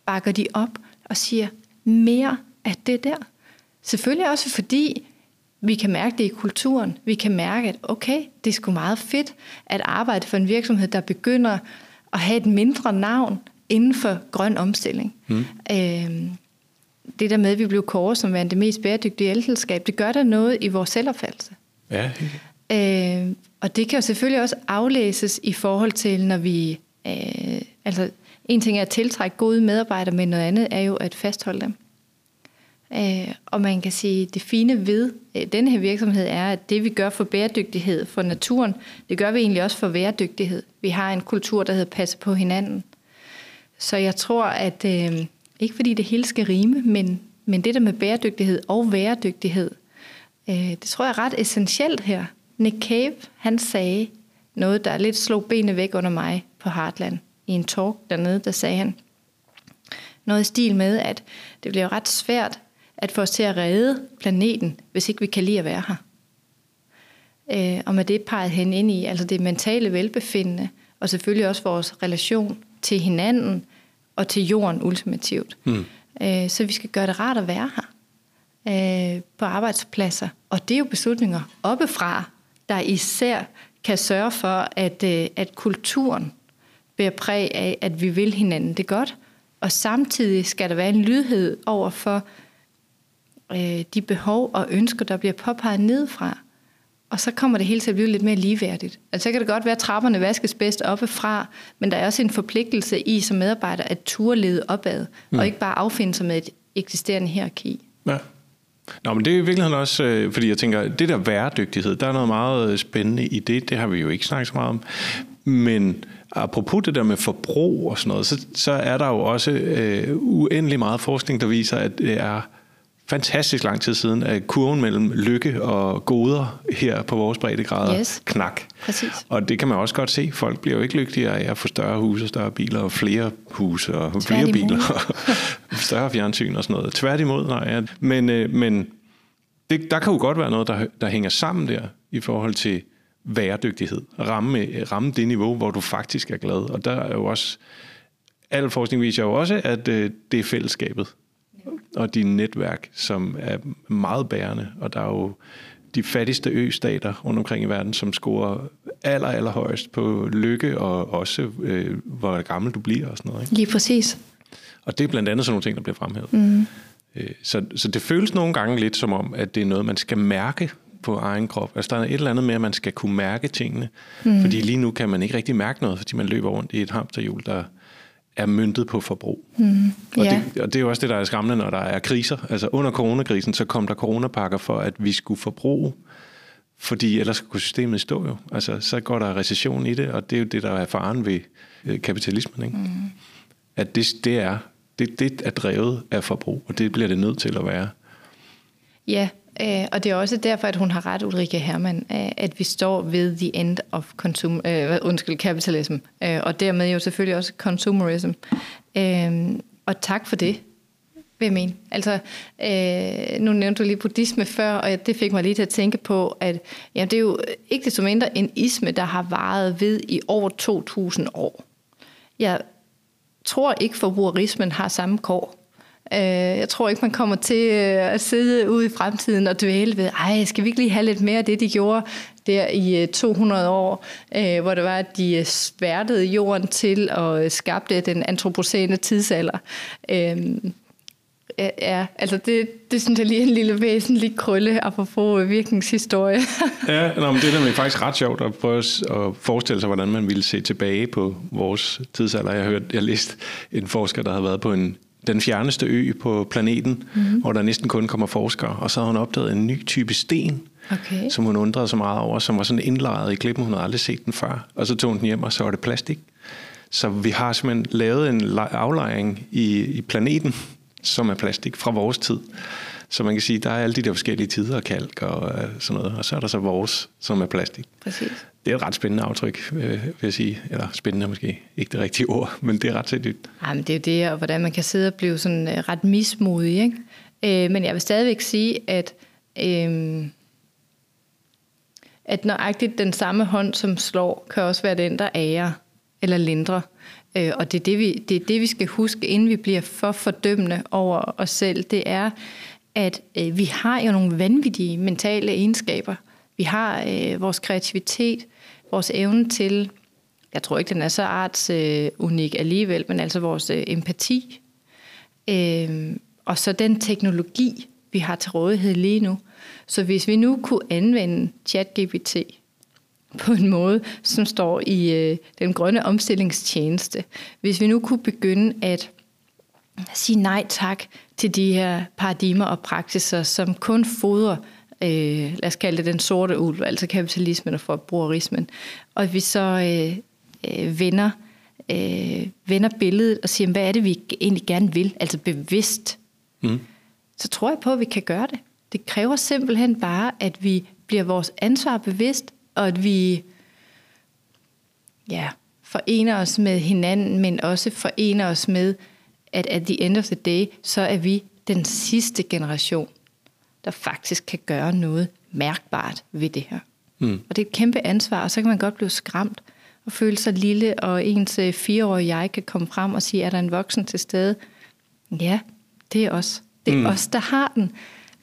bakker de op og siger mere af det der. Selvfølgelig også fordi vi kan mærke det i kulturen. Vi kan mærke, at okay, det er sgu meget fedt at arbejde for en virksomhed, der begynder at have et mindre navn inden for grøn omstilling. Mm. Øhm, det der med, at vi blev kåret som værende det mest bæredygtige elselskab, det gør der noget i vores selvopfattelse. Ja. Øh, og det kan jo selvfølgelig også aflæses i forhold til, når vi... Øh, altså, en ting er at tiltrække gode medarbejdere, men noget andet er jo at fastholde dem. Øh, og man kan sige, at det fine ved øh, den her virksomhed er, at det vi gør for bæredygtighed for naturen, det gør vi egentlig også for bæredygtighed. Vi har en kultur, der hedder passe på hinanden. Så jeg tror, at øh, ikke fordi det hele skal rime, men, men det der med bæredygtighed og væredygtighed, øh, det tror jeg er ret essentielt her. Nick Cave, han sagde noget, der lidt slog benene væk under mig på Heartland. I en talk dernede, der sagde han noget i stil med, at det bliver ret svært at få os til at redde planeten, hvis ikke vi kan lide at være her. Øh, og med det peget hen ind i, altså det mentale velbefindende, og selvfølgelig også vores relation til hinanden, og til jorden ultimativt. Mm. Øh, så vi skal gøre det rart at være her øh, på arbejdspladser. Og det er jo beslutninger oppefra, der især kan sørge for, at, øh, at kulturen bærer præg af, at vi vil hinanden det godt. Og samtidig skal der være en lydhed over for øh, de behov og ønsker, der bliver påpeget nedefra. Og så kommer det hele til at blive lidt mere ligeværdigt. Altså så kan det godt være, at trapperne vaskes bedst oppefra, men der er også en forpligtelse i som medarbejder at turde lede opad, mm. og ikke bare affinde sig med et eksisterende hierarki. Ja. Nå, men det er i virkeligheden også, øh, fordi jeg tænker, det der væredygtighed, der er noget meget øh, spændende i det, det har vi jo ikke snakket så meget om. Men apropos det der med forbrug og sådan noget, så, så er der jo også øh, uendelig meget forskning, der viser, at det er fantastisk lang tid siden, at kurven mellem lykke og goder her på vores breddegrader yes. knak. Præcis. Og det kan man også godt se. Folk bliver jo ikke lykkeligere af at få større huse, større biler og flere huse og flere biler og større fjernsyn og sådan noget. Tværtimod, nej. Ja. Men, øh, men det, der kan jo godt være noget, der, der hænger sammen der i forhold til væredygtighed. Ramme, ramme det niveau, hvor du faktisk er glad. Og der er jo også, al forskning viser jo også, at øh, det er fællesskabet og dine netværk, som er meget bærende. Og der er jo de fattigste østater rundt omkring i verden, som scorer aller, aller højst på lykke, og også øh, hvor gammel du bliver og sådan noget. Ikke? Lige præcis. Og det er blandt andet sådan nogle ting, der bliver fremhævet. Mm. Så, så det føles nogle gange lidt som om, at det er noget, man skal mærke på egen krop. Altså der er et eller andet med, at man skal kunne mærke tingene. Mm. Fordi lige nu kan man ikke rigtig mærke noget, fordi man løber rundt i et hamsterhjul, der er myntet på forbrug. Mm, og, det, og det er jo også det, der er skræmmende, når der er kriser. Altså under coronakrisen, så kom der coronapakker for, at vi skulle forbruge, fordi ellers kunne systemet stå jo. Altså så går der recession i det, og det er jo det, der er faren ved øh, kapitalismen. Ikke? Mm. At det, det, er, det, det er drevet af forbrug, og det bliver det nødt til at være. Ja, Øh, og det er også derfor, at hun har ret, Ulrike Hermann, øh, at vi står ved the end of consum, øh, undskyld, capitalism, øh, og dermed jo selvfølgelig også consumerism. Øh, og tak for det, vil jeg mene. Altså, øh, nu nævnte du lige buddhisme før, og det fik mig lige til at tænke på, at ja, det er jo ikke desto mindre en isme, der har varet ved i over 2000 år. Jeg tror ikke, forbrugerismen har samme kår. Øh, jeg tror ikke, man kommer til øh, at sidde ude i fremtiden og dvæle ved, ej, skal vi ikke lige have lidt mere af det, de gjorde der i øh, 200 år, hvor det var, at de sværtede jorden til og skabte den antropocene tidsalder. Ja, altså det, det synes jeg lige er en lille væsentlig krølle, apropos virkningshistorie. ja, nå, men det er nemlig faktisk ret sjovt at prøve at forestille sig, hvordan man ville se tilbage på vores tidsalder. Jeg har hørt, jeg læst en forsker, der havde været på en, den fjerneste ø på planeten, mm-hmm. hvor der næsten kun kommer forskere, og så har hun opdaget en ny type sten, okay. som hun undrede så meget over, som var sådan indlejret i klippen, hun havde aldrig set den før. Og så tog hun den hjem, og så var det plastik. Så vi har simpelthen lavet en aflejring i, i planeten, som er plastik fra vores tid. Så man kan sige, der er alle de der forskellige tider, kalk og øh, sådan noget, og så er der så vores, som er plastik. Præcis. Det er et ret spændende aftryk, øh, vil jeg sige. Eller spændende måske, ikke det rigtige ord, men det er ret sindssygt. Ja, men det er jo det, og hvordan man kan sidde og blive sådan øh, ret mismodig. Ikke? Øh, men jeg vil stadigvæk sige, at, øh, at nøjagtigt den samme hånd, som slår, kan også være den, der ærer eller lindrer. Øh, og det er det, vi, det er det, vi skal huske, inden vi bliver for fordømmende over os selv. Det er, at øh, vi har jo nogle vanvittige mentale egenskaber. Vi har øh, vores kreativitet, vores evne til, jeg tror ikke, den er så artsunik øh, alligevel, men altså vores øh, empati. Øh, og så den teknologi, vi har til rådighed lige nu. Så hvis vi nu kunne anvende ChatGPT på en måde, som står i øh, den grønne omstillingstjeneste. Hvis vi nu kunne begynde at sige nej tak til de her paradigmer og praksiser, som kun fodrer, øh, lad os kalde det den sorte ulv, altså kapitalismen og forbrugerismen, og at vi så øh, øh, vender, øh, vender billedet og siger, hvad er det, vi egentlig gerne vil, altså bevidst, mm. så tror jeg på, at vi kan gøre det. Det kræver simpelthen bare, at vi bliver vores ansvar bevidst, og at vi ja, forener os med hinanden, men også forener os med, at at the end of the day, så er vi den sidste generation, der faktisk kan gøre noget mærkbart ved det her. Mm. Og det er et kæmpe ansvar, og så kan man godt blive skræmt og føle sig lille, og ens øh, fireårige jeg kan komme frem og sige, er der en voksen til stede? Ja, det er os. Det er mm. os, der har den.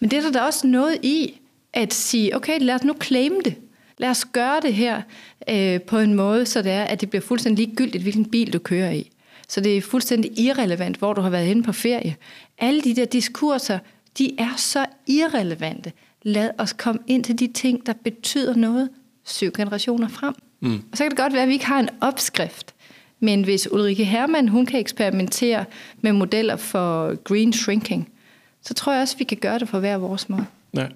Men det er der også noget i, at sige, okay, lad os nu claim det lad os gøre det her øh, på en måde, så det er, at det bliver fuldstændig ligegyldigt, hvilken bil du kører i. Så det er fuldstændig irrelevant, hvor du har været henne på ferie. Alle de der diskurser, de er så irrelevante. Lad os komme ind til de ting, der betyder noget syv generationer frem. Mm. Og så kan det godt være, at vi ikke har en opskrift. Men hvis Ulrike Hermann, hun kan eksperimentere med modeller for green shrinking, så tror jeg også, at vi kan gøre det på hver vores måde. Ja.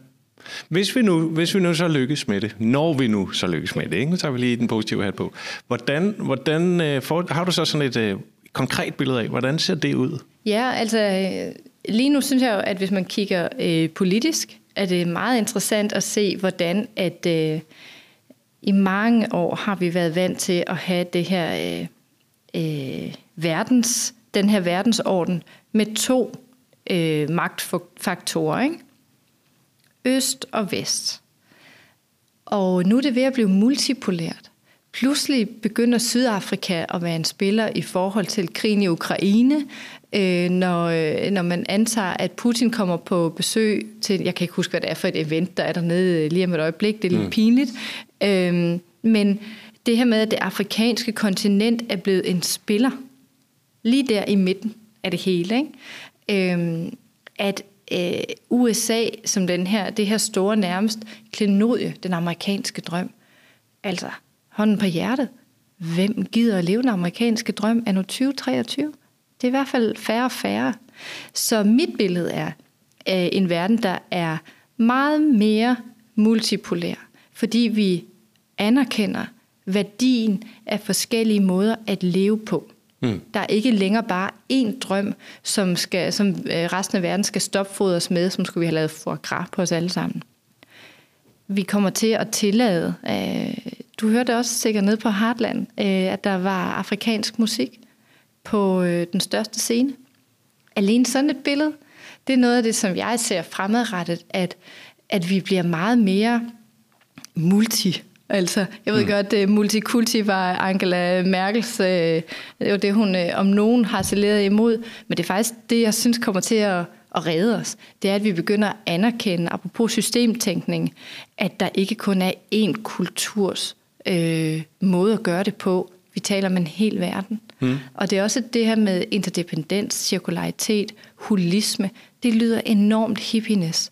Hvis vi, nu, hvis vi nu så lykkes med det, når vi nu så lykkes med det, ikke? nu tager vi lige den positive hat på, hvordan, hvordan øh, for, har du så sådan et øh, konkret billede af, hvordan ser det ud? Ja, altså lige nu synes jeg jo, at hvis man kigger øh, politisk, er det meget interessant at se, hvordan at øh, i mange år har vi været vant til at have det her øh, øh, verdens, den her verdensorden med to øh, magtfaktorer, ikke? øst og vest. Og nu er det ved at blive multipolært. Pludselig begynder Sydafrika at være en spiller i forhold til krigen i Ukraine, øh, når, øh, når man antager, at Putin kommer på besøg til, jeg kan ikke huske, hvad det er for et event, der er dernede lige om et øjeblik, det er lidt mm. pinligt, øh, men det her med, at det afrikanske kontinent er blevet en spiller, lige der i midten af det hele, ikke? Øh, at øh, USA som den her, det her store nærmest klenodie, den amerikanske drøm. Altså, hånden på hjertet. Hvem gider at leve den amerikanske drøm af nu 2023? Det er i hvert fald færre og færre. Så mit billede er øh, en verden, der er meget mere multipolær, fordi vi anerkender værdien af forskellige måder at leve på. Mm. Der er ikke længere bare én drøm, som, skal, som øh, resten af verden skal stopfodres med, som skulle vi have lavet for gras på os alle sammen. Vi kommer til at tillade, øh, du hørte også sikkert ned på Heartland, øh, at der var afrikansk musik på øh, den største scene. Alene sådan et billede, det er noget af det, som jeg ser fremadrettet, at, at vi bliver meget mere multi Altså, jeg ved mm. godt, at multikulti var Angela Merkels, øh, det var det, hun øh, om nogen har saleret imod, men det er faktisk det, jeg synes kommer til at, at redde os. Det er, at vi begynder at anerkende, apropos systemtænkning, at der ikke kun er én kulturs øh, måde at gøre det på. Vi taler om en hel verden. Mm. Og det er også det her med interdependens, cirkularitet, holisme. Det lyder enormt hippiness.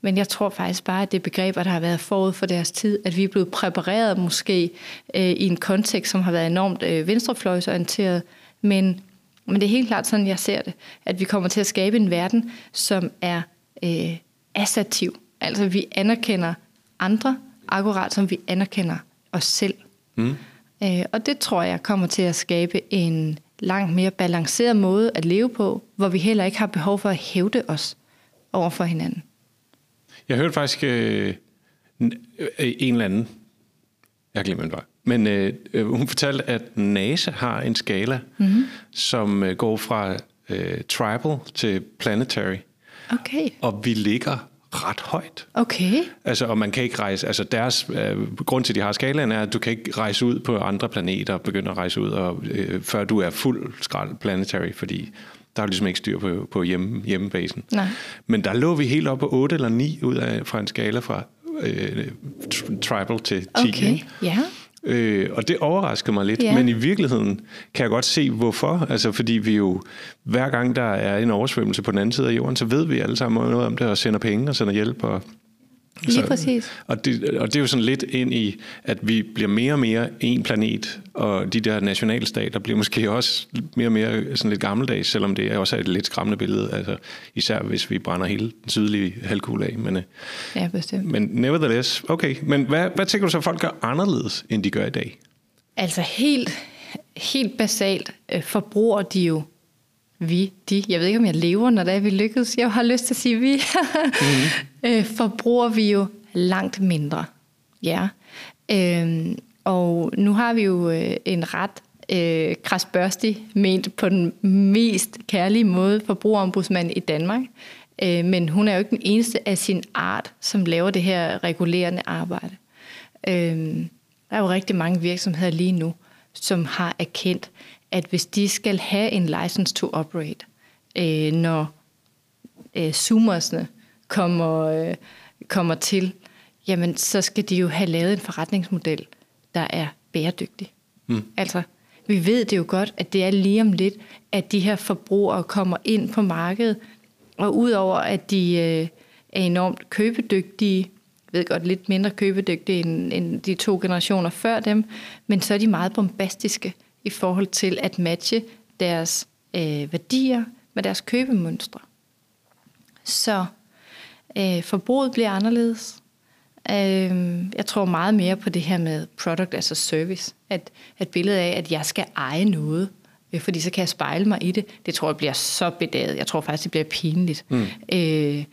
Men jeg tror faktisk bare, at det begreber, der har været forud for deres tid, at vi er blevet præpareret måske øh, i en kontekst, som har været enormt øh, venstrefløjsorienteret. Men, men det er helt klart sådan, jeg ser det, at vi kommer til at skabe en verden, som er øh, assertiv. Altså vi anerkender andre, akkurat som vi anerkender os selv. Mm. Øh, og det tror jeg kommer til at skabe en langt mere balanceret måde at leve på, hvor vi heller ikke har behov for at hævde os over for hinanden. Jeg hørte faktisk øh, en eller anden, jeg glemmer var, men øh, hun fortalte, at NASA har en skala, mm-hmm. som øh, går fra øh, tribal til planetary. Okay. Og vi ligger ret højt. Okay. Altså, og man kan ikke rejse, altså deres, øh, grund til, at de har skalaen, er, at du kan ikke rejse ud på andre planeter og begynde at rejse ud, og, øh, før du er fuld skrald planetary, fordi der er ligesom ikke styr på, på hjemme, hjemmebasen. Nej. Men der lå vi helt op på 8 eller 9 ud af, fra en skala fra øh, tribal til 10. Okay, ja. Øh, og det overraskede mig lidt, yeah. men i virkeligheden kan jeg godt se, hvorfor. Altså fordi vi jo, hver gang der er en oversvømmelse på den anden side af jorden, så ved vi alle sammen noget om det, og sender penge og sender hjælp og Lige så, præcis. Og det, og det er jo sådan lidt ind i, at vi bliver mere og mere en planet, og de der nationalstater bliver måske også mere og mere sådan lidt gammeldags, selvom det er også et lidt skræmmende billede, altså især hvis vi brænder hele den sydlige halvkugle af. Men, øh, ja, bestemt. Men nevertheless, okay. Men hvad, hvad tænker du så, folk gør anderledes, end de gør i dag? Altså helt, helt basalt øh, forbruger de jo vi, de, jeg ved ikke, om jeg lever, når det er, vi lykkes. Jeg har lyst til at sige vi. mm-hmm. øh, forbruger vi jo langt mindre. Ja. Øh, og nu har vi jo øh, en ret øh, krasbørstig, ment på den mest kærlige måde, forbrugerombudsmand i Danmark. Øh, men hun er jo ikke den eneste af sin art, som laver det her regulerende arbejde. Øh, der er jo rigtig mange virksomheder lige nu, som har erkendt, at hvis de skal have en license to operate, øh, når øh, zoomersne kommer, øh, kommer til, jamen så skal de jo have lavet en forretningsmodel, der er bæredygtig. Mm. Altså, vi ved det jo godt, at det er lige om lidt, at de her forbrugere kommer ind på markedet, og udover at de øh, er enormt købedygtige, ved godt, lidt mindre købedygtige end, end de to generationer før dem, men så er de meget bombastiske i forhold til at matche deres øh, værdier med deres købemønstre. Så øh, forbruget bliver anderledes. Øh, jeg tror meget mere på det her med product as a service. At, at billedet af, at jeg skal eje noget, øh, fordi så kan jeg spejle mig i det. Det tror jeg bliver så bedaget. Jeg tror faktisk, det bliver pinligt. Mm. Øh,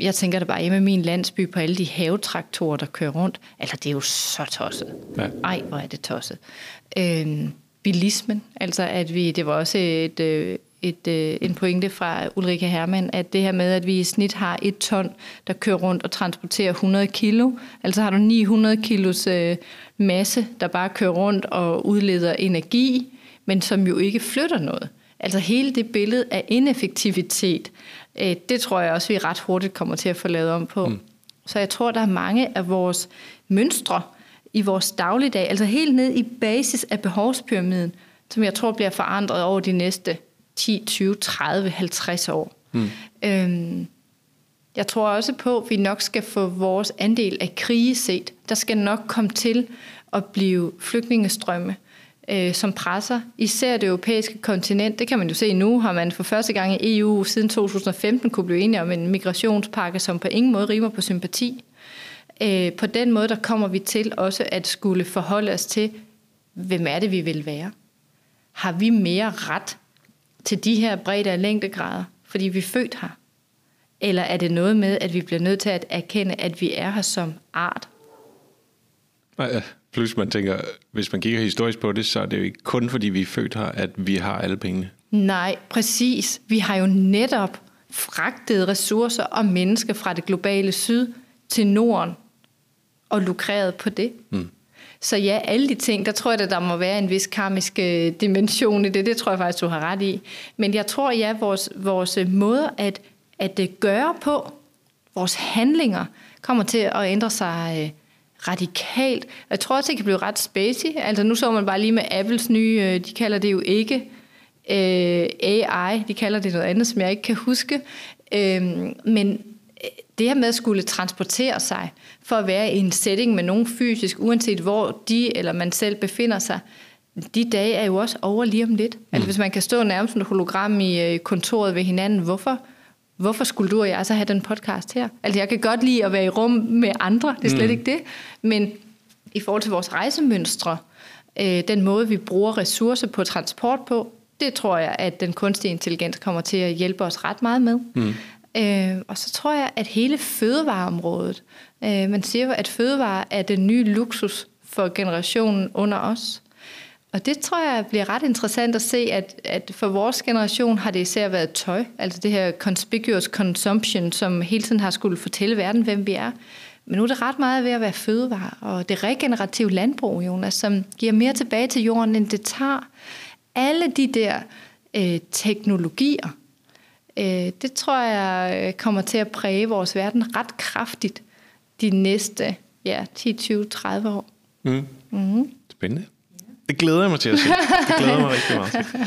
jeg tænker da bare hjemme i min landsby på alle de havetraktorer, der kører rundt. Altså, det er jo så tosset. Ja. Ej, hvor er det tosset. Øh, bilismen. Altså at vi, det var også et, øh, et, øh, en pointe fra Ulrike Hermann, at det her med, at vi i snit har et ton, der kører rundt og transporterer 100 kilo. Altså har du 900 kilos øh, masse, der bare kører rundt og udleder energi, men som jo ikke flytter noget. Altså hele det billede af ineffektivitet, det tror jeg også, vi ret hurtigt kommer til at få lavet om på. Mm. Så jeg tror, der er mange af vores mønstre, i vores dagligdag, altså helt ned i basis af behovspyramiden, som jeg tror bliver forandret over de næste 10, 20, 30, 50 år. Mm. Øhm, jeg tror også på, at vi nok skal få vores andel af krige set. Der skal nok komme til at blive flygtningestrømme, øh, som presser især det europæiske kontinent. Det kan man jo se nu, har man for første gang i EU siden 2015 kunne blive enige om en migrationspakke, som på ingen måde rimer på sympati. Øh, på den måde, der kommer vi til også at skulle forholde os til, hvem er det, vi vil være. Har vi mere ret til de her bredde og længdegrader, fordi vi er født her? Eller er det noget med, at vi bliver nødt til at erkende, at vi er her som art? Nej, plus man tænker, hvis man kigger historisk på det, så er det jo ikke kun fordi vi er født her, at vi har alle pengene. Nej, præcis. Vi har jo netop fragtet ressourcer og mennesker fra det globale syd til Norden og lukreret på det. Mm. Så ja, alle de ting, der tror jeg, at der må være en vis karmisk øh, dimension i det. Det tror jeg faktisk, du har ret i. Men jeg tror, ja, vores, vores måde at, at øh, gøre på, vores handlinger, kommer til at ændre sig øh, radikalt. Jeg tror også, det kan blive ret spacey. Altså nu så man bare lige med Apples nye, de kalder det jo ikke øh, AI, de kalder det noget andet, som jeg ikke kan huske. Øh, men det her med at skulle transportere sig for at være i en setting med nogen fysisk, uanset hvor de eller man selv befinder sig, de dage er jo også over lige om lidt. Altså, mm. Altså hvis man kan stå nærmest som et hologram i øh, kontoret ved hinanden, hvorfor, hvorfor skulle du og jeg så have den podcast her? Altså jeg kan godt lide at være i rum med andre, det er slet mm. ikke det. Men i forhold til vores rejsemønstre, øh, den måde vi bruger ressourcer på transport på, det tror jeg, at den kunstige intelligens kommer til at hjælpe os ret meget med. Mm. Øh, og så tror jeg, at hele fødevareområdet, øh, man siger jo, at fødevare er den nye luksus for generationen under os. Og det tror jeg bliver ret interessant at se, at, at for vores generation har det især været tøj, altså det her conspicuous consumption, som hele tiden har skulle fortælle verden, hvem vi er. Men nu er det ret meget ved at være fødevare, og det regenerative landbrug, Jonas, som giver mere tilbage til jorden, end det tager. Alle de der øh, teknologier, det tror jeg øh, kommer til at præge vores verden ret kraftigt de næste ja, 10, 20, 30 år. Mm. Mm. Spændende. Det glæder jeg mig til at se. Det glæder mig rigtig meget til.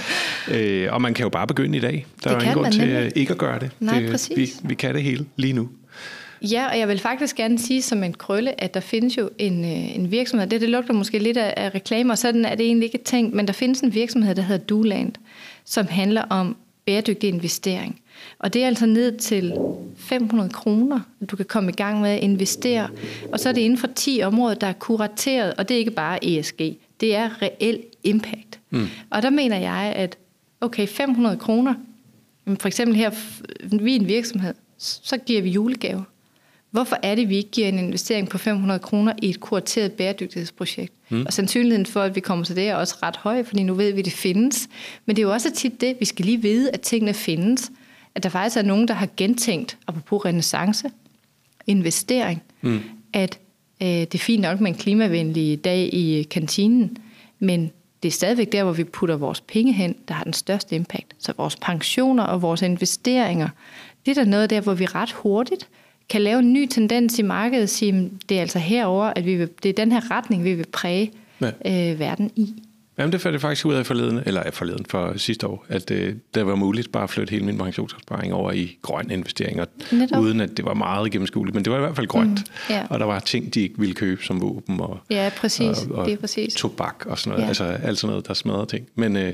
Øh, og man kan jo bare begynde i dag. Der det er jo ingen grund til nemlig. ikke at gøre det. Nej, det, præcis. Vi, vi kan det hele lige nu. Ja, og jeg vil faktisk gerne sige som en krølle, at der findes jo en, øh, en virksomhed, det, det lugter måske lidt af, af reklamer, sådan er det egentlig ikke tænkt, men der findes en virksomhed, der hedder Duland, som handler om bæredygtig investering. Og det er altså ned til 500 kroner, du kan komme i gang med at investere. Og så er det inden for 10 områder, der er kurateret, og det er ikke bare ESG. Det er reel impact. Mm. Og der mener jeg, at okay, 500 kroner, for eksempel her, vi er en virksomhed, så giver vi julegaver. Hvorfor er det, vi ikke giver en investering på 500 kroner i et kurateret bæredygtighedsprojekt? Mm. Og sandsynligheden for, at vi kommer til det, er også ret høj, fordi nu ved vi, at det findes. Men det er jo også tit det, vi skal lige vide, at tingene findes at der faktisk er nogen, der har gentænkt, apropos renaissance, investering, mm. at øh, det er fint nok med en klimavenlig dag i kantinen, men det er stadigvæk der, hvor vi putter vores penge hen, der har den største impact. Så vores pensioner og vores investeringer, det er der noget der, hvor vi ret hurtigt kan lave en ny tendens i markedet og sige, det er altså herover, at vi vil, det er den her retning, vi vil præge ja. øh, verden i. Jamen det fandt jeg faktisk ud af forleden, eller af forleden for sidste år, at øh, det var muligt bare at flytte hele min pensionsopsparing over i grønne investeringer, Netop. uden at det var meget gennemskueligt, men det var i hvert fald grønt. Mm, yeah. Og der var ting, de ikke ville købe som våben og, ja, præcis. Og, og det er præcis. tobak og sådan noget, ja. altså alt sådan noget, der smadrer ting. Men, øh,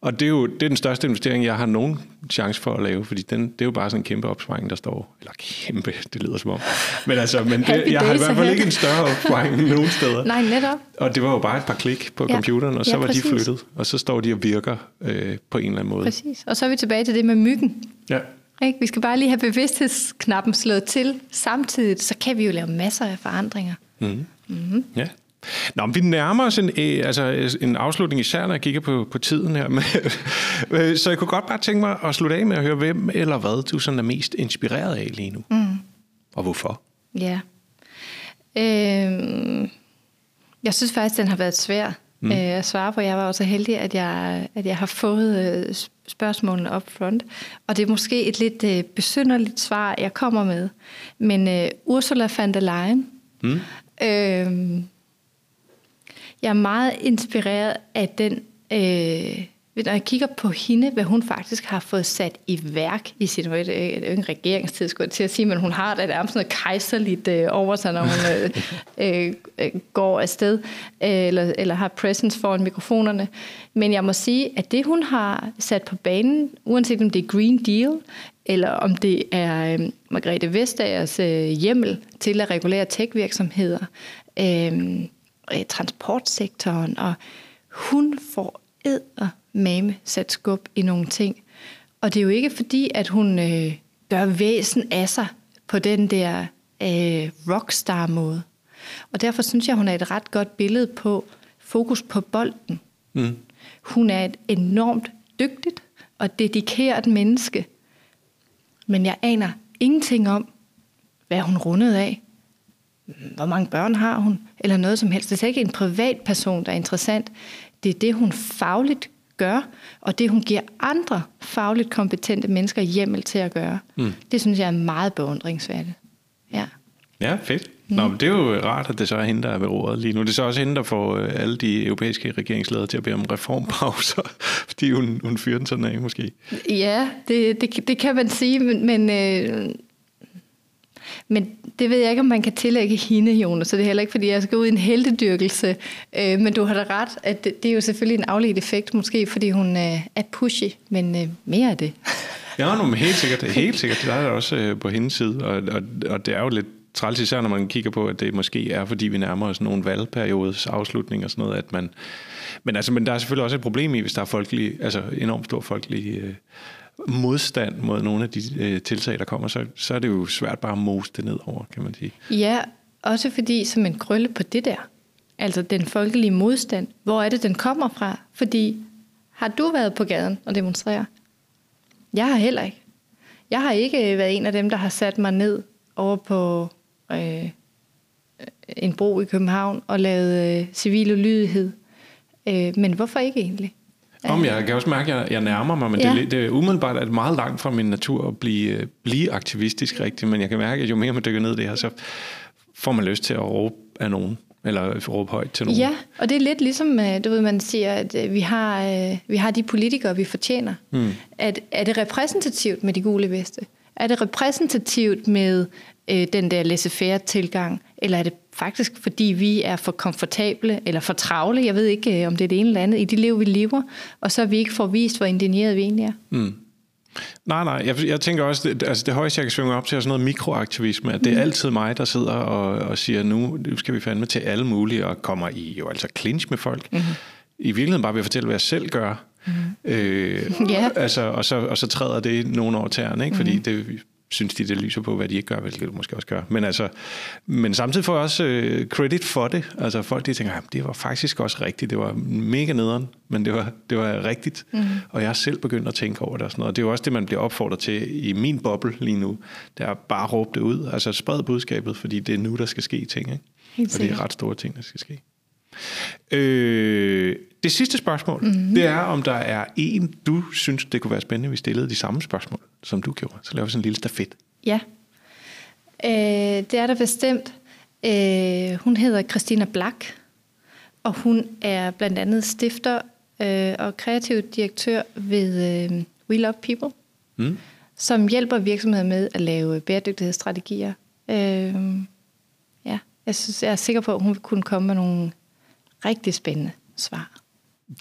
og det er jo det er den største investering, jeg har nogen chance for at lave, fordi den, det er jo bare sådan en kæmpe opsparing, der står, eller kæmpe, det lyder som om, men altså, men det, jeg har i hvert fald ikke en større opsparing end nogen steder. Nej, netop. Og det var jo bare et par klik på ja. computeren, og så ja, var præcis. de flyttet, og så står de og virker øh, på en eller anden måde. Præcis, og så er vi tilbage til det med myggen. Ja. Ikke? Vi skal bare lige have bevidsthedsknappen slået til samtidig, så kan vi jo lave masser af forandringer. Mm. Mm-hmm. Ja. Nå, vi nærmer os en, øh, altså en afslutning, især når jeg kigger på, på tiden her. så jeg kunne godt bare tænke mig at slutte af med at høre, hvem eller hvad du sådan er mest inspireret af lige nu. Mm. Og hvorfor? Ja. Øh, jeg synes faktisk, den har været svær mm. øh, at svare på. Jeg var også heldig, at jeg, at jeg har fået øh, spørgsmålene op front. Og det er måske et lidt øh, besynderligt svar, jeg kommer med. Men øh, Ursula von der Leyen... Mm. Øh, jeg er meget inspireret af den, øh, når jeg kigger på hende, hvad hun faktisk har fået sat i værk i sin øh, øh en regeringstid, skulle jeg til at sige, men hun har da nærmest noget kejserligt øh, over sig, når hun øh, øh, øh, går afsted, øh, eller, eller har presence foran mikrofonerne. Men jeg må sige, at det hun har sat på banen, uanset om det er Green Deal, eller om det er øh, Margrethe Vestagers øh, hjemmel til at regulere tech-virksomheder, øh, øh, transportsektoren, og hun får mame sat skub i nogle ting. Og det er jo ikke fordi, at hun øh, gør væsen af sig på den der øh, rockstar-måde. Og derfor synes jeg, hun er et ret godt billede på fokus på bolden. Mm. Hun er et enormt dygtigt og dedikeret menneske. Men jeg aner ingenting om, hvad hun rundede af hvor mange børn har hun, eller noget som helst. Det er ikke en privatperson, der er interessant. Det er det, hun fagligt gør, og det hun giver andre fagligt kompetente mennesker hjemmel til at gøre. Mm. Det synes jeg er meget beundringsværdigt. Ja. Ja, fedt. Nå, mm. men det er jo rart, at det så er hende, der er ved roret lige nu. Det er så også hende, der får øh, alle de europæiske regeringsledere til at bede om reformpauser, fordi hun, hun fyrer den sådan af, måske. Ja, det, det, det kan man sige, men, men, øh, men det ved jeg ikke, om man kan tillægge hende, Jonas, så det er heller ikke, fordi jeg skal ud i en heldedyrkelse. Øh, men du har da ret, at det, det er jo selvfølgelig en afledt effekt, måske fordi hun øh, er pushy, men øh, mere af det. Ja, nu, men helt sikkert. Helt sikkert. Det er der også øh, på hendes side, og, og, og det er jo lidt træls, især når man kigger på, at det måske er, fordi vi nærmer os nogle valgperiodes afslutning og sådan noget, at man... Men, altså, men der er selvfølgelig også et problem i, hvis der er folkelig, altså enormt stor folkelig øh, modstand mod nogle af de øh, tiltag, der kommer, så, så er det jo svært bare at mose det ned over, kan man sige. Ja, også fordi som en krølle på det der, altså den folkelige modstand, hvor er det, den kommer fra? Fordi har du været på gaden og demonstrere? Jeg har heller ikke. Jeg har ikke øh, været en af dem, der har sat mig ned over på øh, øh, en bro i København og lavet øh, civil ulydighed. Øh, men hvorfor ikke egentlig? Om jeg kan også mærke, at jeg, jeg nærmer mig, men ja. det, det er umiddelbart at meget langt fra min natur at blive, øh, blive aktivistisk rigtigt, men jeg kan mærke, at jo mere man dykker ned i det her, så får man lyst til at råbe af nogen eller råbe højt til nogen. Ja, og det er lidt ligesom, øh, du ved, man siger, at øh, vi har, vi har de politikere, vi fortjener. Mm. At, er det repræsentativt med de gule veste? Er det repræsentativt med øh, den der laissez-faire tilgang, eller er det faktisk fordi vi er for komfortable eller for travle, jeg ved ikke om det er det ene eller andet, i det liv vi lever, og så vi ikke får vist, hvor indigneret vi egentlig er. Mm. Nej, nej. Jeg, jeg tænker også, det, altså det højeste, jeg kan svinge op til, er sådan noget mikroaktivisme. At det er mm. altid mig, der sidder og, og siger, nu, skal vi fandme til alle mulige, og kommer i jo altså clinch med folk. Mm. I virkeligheden bare ved at fortælle, hvad jeg selv gør. Mm. Øh, yeah. altså, og, så, og så træder det nogle år tæren, ikke? fordi mm. det synes de, det lyser på, hvad de ikke gør, hvilket det måske også gør. Men, altså, men samtidig får jeg også øh, credit for det. Altså folk, de tænker, det var faktisk også rigtigt. Det var mega nederen, men det var, det var rigtigt. Mm. Og jeg har selv begyndt at tænke over det og sådan noget. Det er jo også det, man bliver opfordret til i min boble lige nu. Det er bare at råbe det ud. Altså spred budskabet, fordi det er nu, der skal ske ting. Ikke? Og det er ret store ting, der skal ske. Øh, det sidste spørgsmål, mm-hmm. det er, om der er en, du synes, det kunne være spændende, hvis vi stillede de samme spørgsmål, som du gjorde. Så laver vi sådan en lille stafet. Ja, øh, det er der bestemt. Øh, hun hedder Christina Black, og hun er blandt andet stifter øh, og kreativ direktør ved øh, We Love People, mm. som hjælper virksomheder med at lave bæredygtighedsstrategier. Øh, ja, jeg, synes, jeg er sikker på, at hun vil kunne komme med nogle rigtig spændende svar.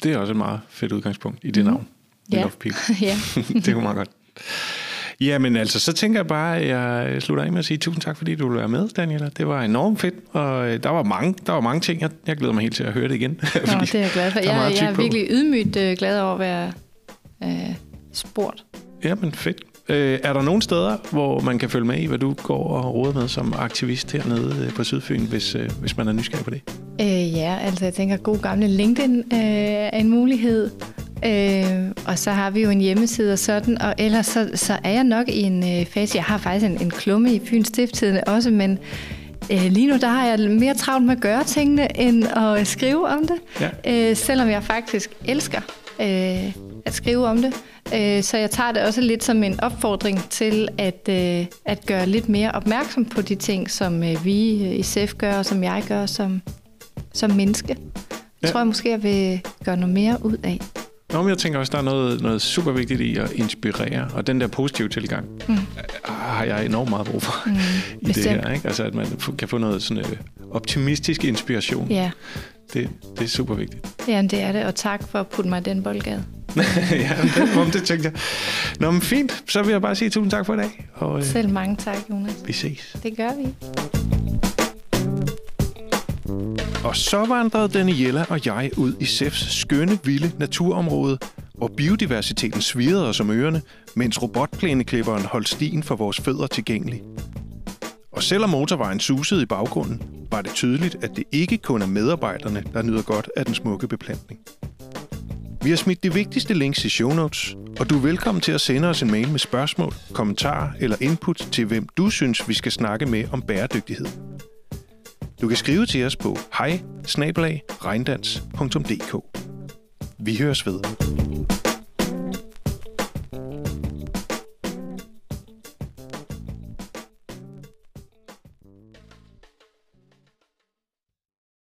Det er også et meget fedt udgangspunkt i det mm. navn. Ja. Love people. ja. det er meget godt. Ja, men altså, så tænker jeg bare, at jeg slutter af med at sige tusind tak, fordi du ville være med, Daniela. Det var enormt fedt, og øh, der var mange, der var mange ting. Jeg, jeg glæder mig helt til at høre det igen. Nå, det er jeg glad for. Jeg, jeg er virkelig ydmygt uh, glad over at være uh, spurgt. Ja, men fedt. Øh, er der nogle steder, hvor man kan følge med i, hvad du går og råder med som aktivist hernede øh, på Sydfyn, hvis, øh, hvis man er nysgerrig på det? Øh, ja, altså jeg tænker, god gamle LinkedIn øh, er en mulighed. Øh, og så har vi jo en hjemmeside og sådan, og ellers så, så er jeg nok i en øh, fase, jeg har faktisk en, en klumme i Fyns Stifttidene også, men øh, lige nu der har jeg mere travlt med at gøre tingene, end at skrive om det. Ja. Øh, selvom jeg faktisk elsker øh, at skrive om det. Øh, så jeg tager det også lidt som en opfordring til at, øh, at gøre lidt mere opmærksom på de ting, som øh, vi i SEF gør, og som jeg gør som, som menneske. Ja. tror jeg måske, jeg vil gøre noget mere ud af. Nå, men jeg tænker også, der er noget, noget super vigtigt i at inspirere, og den der positive tilgang mm. har jeg enormt meget brug for mm, i bestemt. det her. Ikke? Altså, at man kan få noget sådan optimistisk inspiration. Ja. Det, det er super vigtigt. Ja, det er det, og tak for at putte mig i den boldgade. ja, det, det tænkte jeg. Nå, men fint. Så vil jeg bare sige tusind tak for i dag. Og, øh, Selv mange tak, Jonas. Vi ses. Det gør vi. Og så vandrede Daniela og jeg ud i SEFs skønne, vilde naturområde, hvor biodiversiteten svirrede os om ørerne, mens robotplæneklipperen holdt stien for vores fødder tilgængelig. Og selvom motorvejen susede i baggrunden, var det tydeligt, at det ikke kun er medarbejderne, der nyder godt af den smukke beplantning. Vi har smidt de vigtigste links i show notes, og du er velkommen til at sende os en mail med spørgsmål, kommentarer eller input til, hvem du synes, vi skal snakke med om bæredygtighed. Du kan skrive til os på hej Vi høres ved.